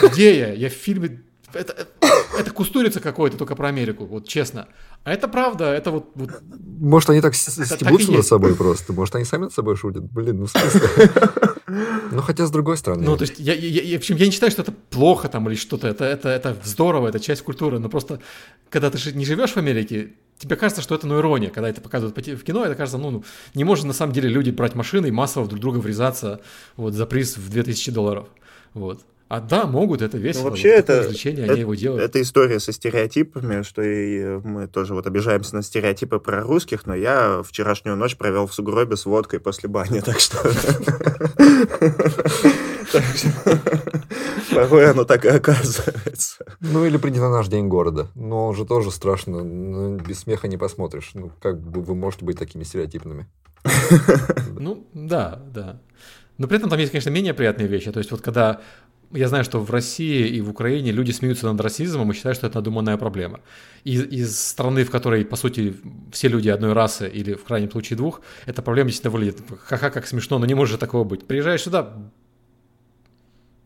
где я? Я в фильме... Это, это кустурица какой-то только про Америку, вот честно. А это правда, это вот... вот... Может, они так стебутся над собой просто? Может, они сами над собой шутят? Блин, ну смысле? Ну, хотя с другой стороны. Ну, то есть, я, я, я, в общем, я не считаю, что это плохо там или что-то. Это, это, это здорово, это часть культуры. Но просто, когда ты не живешь в Америке, тебе кажется, что это ну ирония, когда это показывают в кино, это кажется, ну, ну не может на самом деле люди брать машины и массово друг друга врезаться вот за приз в 2000 долларов. Вот. А да, могут, это весело. Ну, вообще вот это, развлечение, это, они его делают. Это история со стереотипами, что и мы тоже вот обижаемся на стереотипы про русских, но я вчерашнюю ночь провел в сугробе с водкой после бани, так что... Порой оно так и оказывается. Ну, или приди на наш день города. Но он же тоже страшно. Ну, без смеха не посмотришь. Ну, как бы вы можете быть такими стереотипными? Ну, да, да. Но при этом там есть, конечно, менее приятные вещи. То есть вот когда я знаю, что в России и в Украине люди смеются над расизмом и считают, что это надуманная проблема. Из, из страны, в которой, по сути, все люди одной расы или, в крайнем случае, двух, эта проблема действительно выглядит ха-ха, как смешно, но не может же такого быть. Приезжаешь сюда,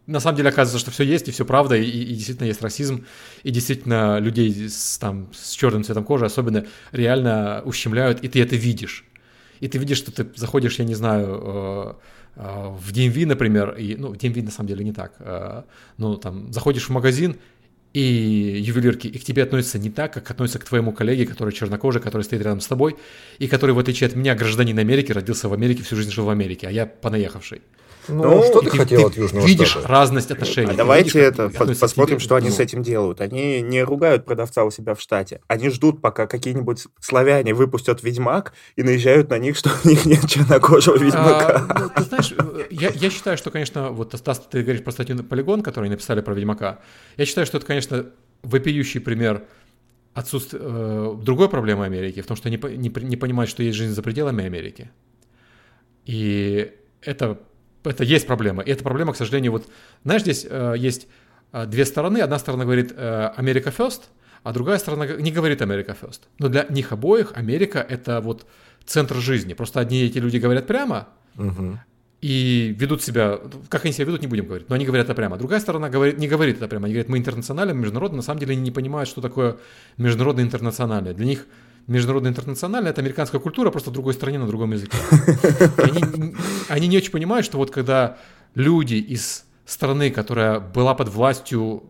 на самом деле оказывается, что все есть, и все правда, и, и действительно есть расизм, и действительно людей с, там, с черным цветом кожи особенно реально ущемляют, и ты это видишь. И ты видишь, что ты заходишь, я не знаю, э, в DMV, например, и, ну, в DMV на самом деле не так, ну, там, заходишь в магазин, и ювелирки, и к тебе относятся не так, как относятся к твоему коллеге, который чернокожий, который стоит рядом с тобой, и который, в отличие от меня, гражданин Америки, родился в Америке, всю жизнь жил в Америке, а я понаехавший. Ну, ну что ты, ты хотел ты от Южного видишь Штата? разность отношений. А давайте видишь, это по посмотрим, что они с этим делают. Они не ругают продавца у себя в штате. Они ждут, пока какие-нибудь славяне выпустят Ведьмак и наезжают на них, что у них нет чернокожего Ведьмака. А, ну, ты знаешь, я, я считаю, что, конечно, вот Стас, ты говоришь про статью Полигон, которую написали про Ведьмака. Я считаю, что это, конечно, вопиющий пример отсутствия э, другой проблемы Америки, в том, что они не, не понимают, что есть жизнь за пределами Америки. И это это есть проблема. И эта проблема, к сожалению, вот, знаешь, здесь э, есть э, две стороны. Одна сторона говорит э, Америка first, а другая сторона не говорит Америка first. Но для них обоих Америка это вот центр жизни. Просто одни эти люди говорят прямо, угу. и ведут себя, как они себя ведут, не будем говорить, но они говорят это прямо. Другая сторона говорит, не говорит это прямо, они говорят, мы интернациональны, международно, на самом деле они не понимают, что такое международное интернациональное. Для них международная интернациональная, это американская культура, просто в другой стране, на другом языке. Они, они не очень понимают, что вот когда люди из страны, которая была под властью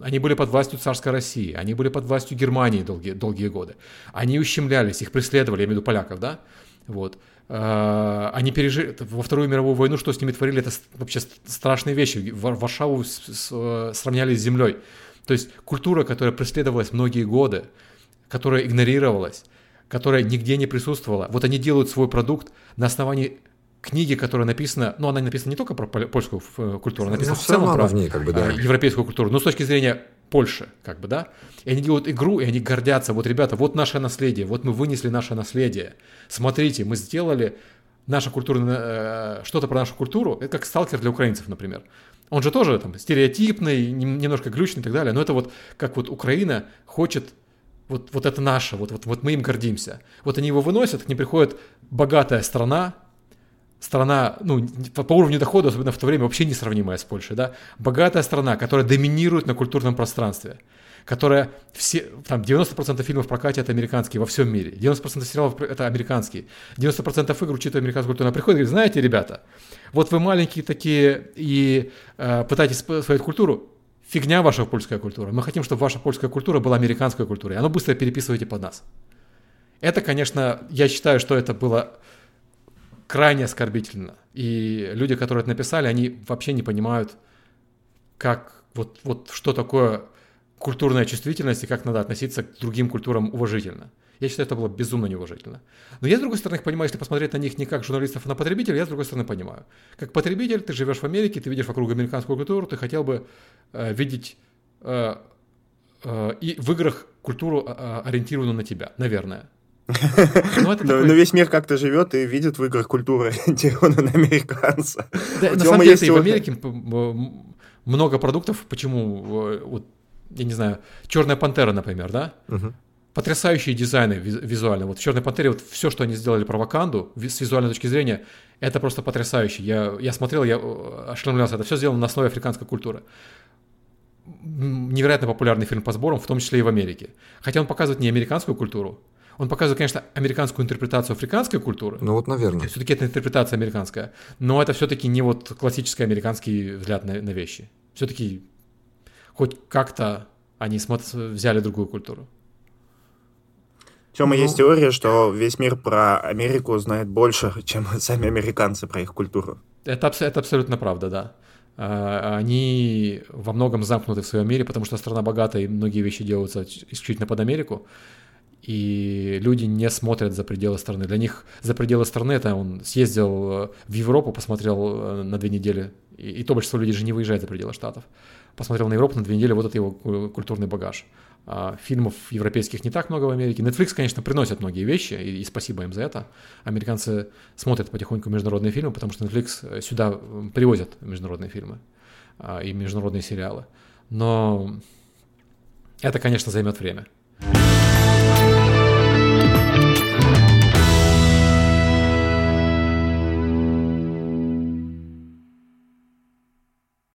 они были под властью царской России, они были под властью Германии долгие, долгие годы. Они ущемлялись, их преследовали, я имею в виду поляков, да? Вот. А, они пережили во Вторую мировую войну, что с ними творили, это вообще страшные вещи. Варшаву сравняли с землей. То есть культура, которая преследовалась многие годы, которая игнорировалась, которая нигде не присутствовала. Вот они делают свой продукт на основании книги, которая написана, она написана не только про польскую э, культуру, она написана в целом про в ней, как бы, да. Э, европейскую культуру, но с точки зрения Польши, как бы, да, и они делают игру, и они гордятся, вот, ребята, вот наше наследие, вот мы вынесли наше наследие, смотрите, мы сделали наша культурная, э, что-то про нашу культуру, это как сталкер для украинцев, например. Он же тоже там стереотипный, немножко глючный и так далее, но это вот как вот Украина хочет вот, вот это наше, вот, вот, вот мы им гордимся. Вот они его выносят, к ним приходит богатая страна, страна, ну, по уровню дохода, особенно в то время, вообще несравнимая с Польшей, да, богатая страна, которая доминирует на культурном пространстве, которая все, там, 90% фильмов в прокате это американские во всем мире, 90% сериалов это американские, 90% игр учитывая американскую культуру. Она приходит и говорит, знаете, ребята, вот вы маленькие такие и э, пытаетесь свою культуру, фигня ваша польская культура. Мы хотим, чтобы ваша польская культура была американской культурой. Оно быстро переписывайте под нас. Это, конечно, я считаю, что это было крайне оскорбительно. И люди, которые это написали, они вообще не понимают, как вот, вот что такое культурная чувствительность и как надо относиться к другим культурам уважительно. Я считаю, это было безумно неуважительно. Но я, с другой стороны, понимаю, если посмотреть на них не как журналистов, а на потребителей, я, с другой стороны, понимаю. Как потребитель, ты живешь в Америке, ты видишь вокруг американскую культуру, ты хотел бы э, видеть э, э, и в играх культуру э, ориентированную на тебя, наверное. Но, такой... но весь мир как-то живет и видит в играх культуру ориентированную на американца. Да, на самом деле, и в Америке много продуктов, почему, э, вот, я не знаю, Черная пантера, например, да? Угу потрясающие дизайны визуально. Вот в «Черной пантере» вот все, что они сделали про Ваканду, с визуальной точки зрения, это просто потрясающе. Я, я смотрел, я э, ошеломлялся. Это все сделано на основе африканской культуры. Невероятно популярный фильм по сборам, в том числе и в Америке. Хотя он показывает не американскую культуру, он показывает, конечно, американскую интерпретацию африканской культуры. Ну вот, наверное. Все-таки это интерпретация американская. Но это все-таки не вот классический американский взгляд на, на вещи. Все-таки хоть как-то они взяли другую культуру. Тема, ну... есть теория, что весь мир про Америку знает больше, чем сами американцы про их культуру. Это, это абсолютно правда, да. А, они во многом замкнуты в своем мире, потому что страна богатая, и многие вещи делаются исключительно под Америку. И люди не смотрят за пределы страны. Для них за пределы страны это он съездил э, в Европу, посмотрел э, на две недели. И, и то большинство людей же не выезжает за пределы Штатов. Посмотрел на Европу на две недели, вот это его культурный багаж. А, фильмов европейских не так много в Америке. Netflix, конечно, приносит многие вещи, и, и спасибо им за это. Американцы смотрят потихоньку международные фильмы, потому что Netflix э, сюда привозят международные фильмы и международные сериалы. Но это, конечно, займет время.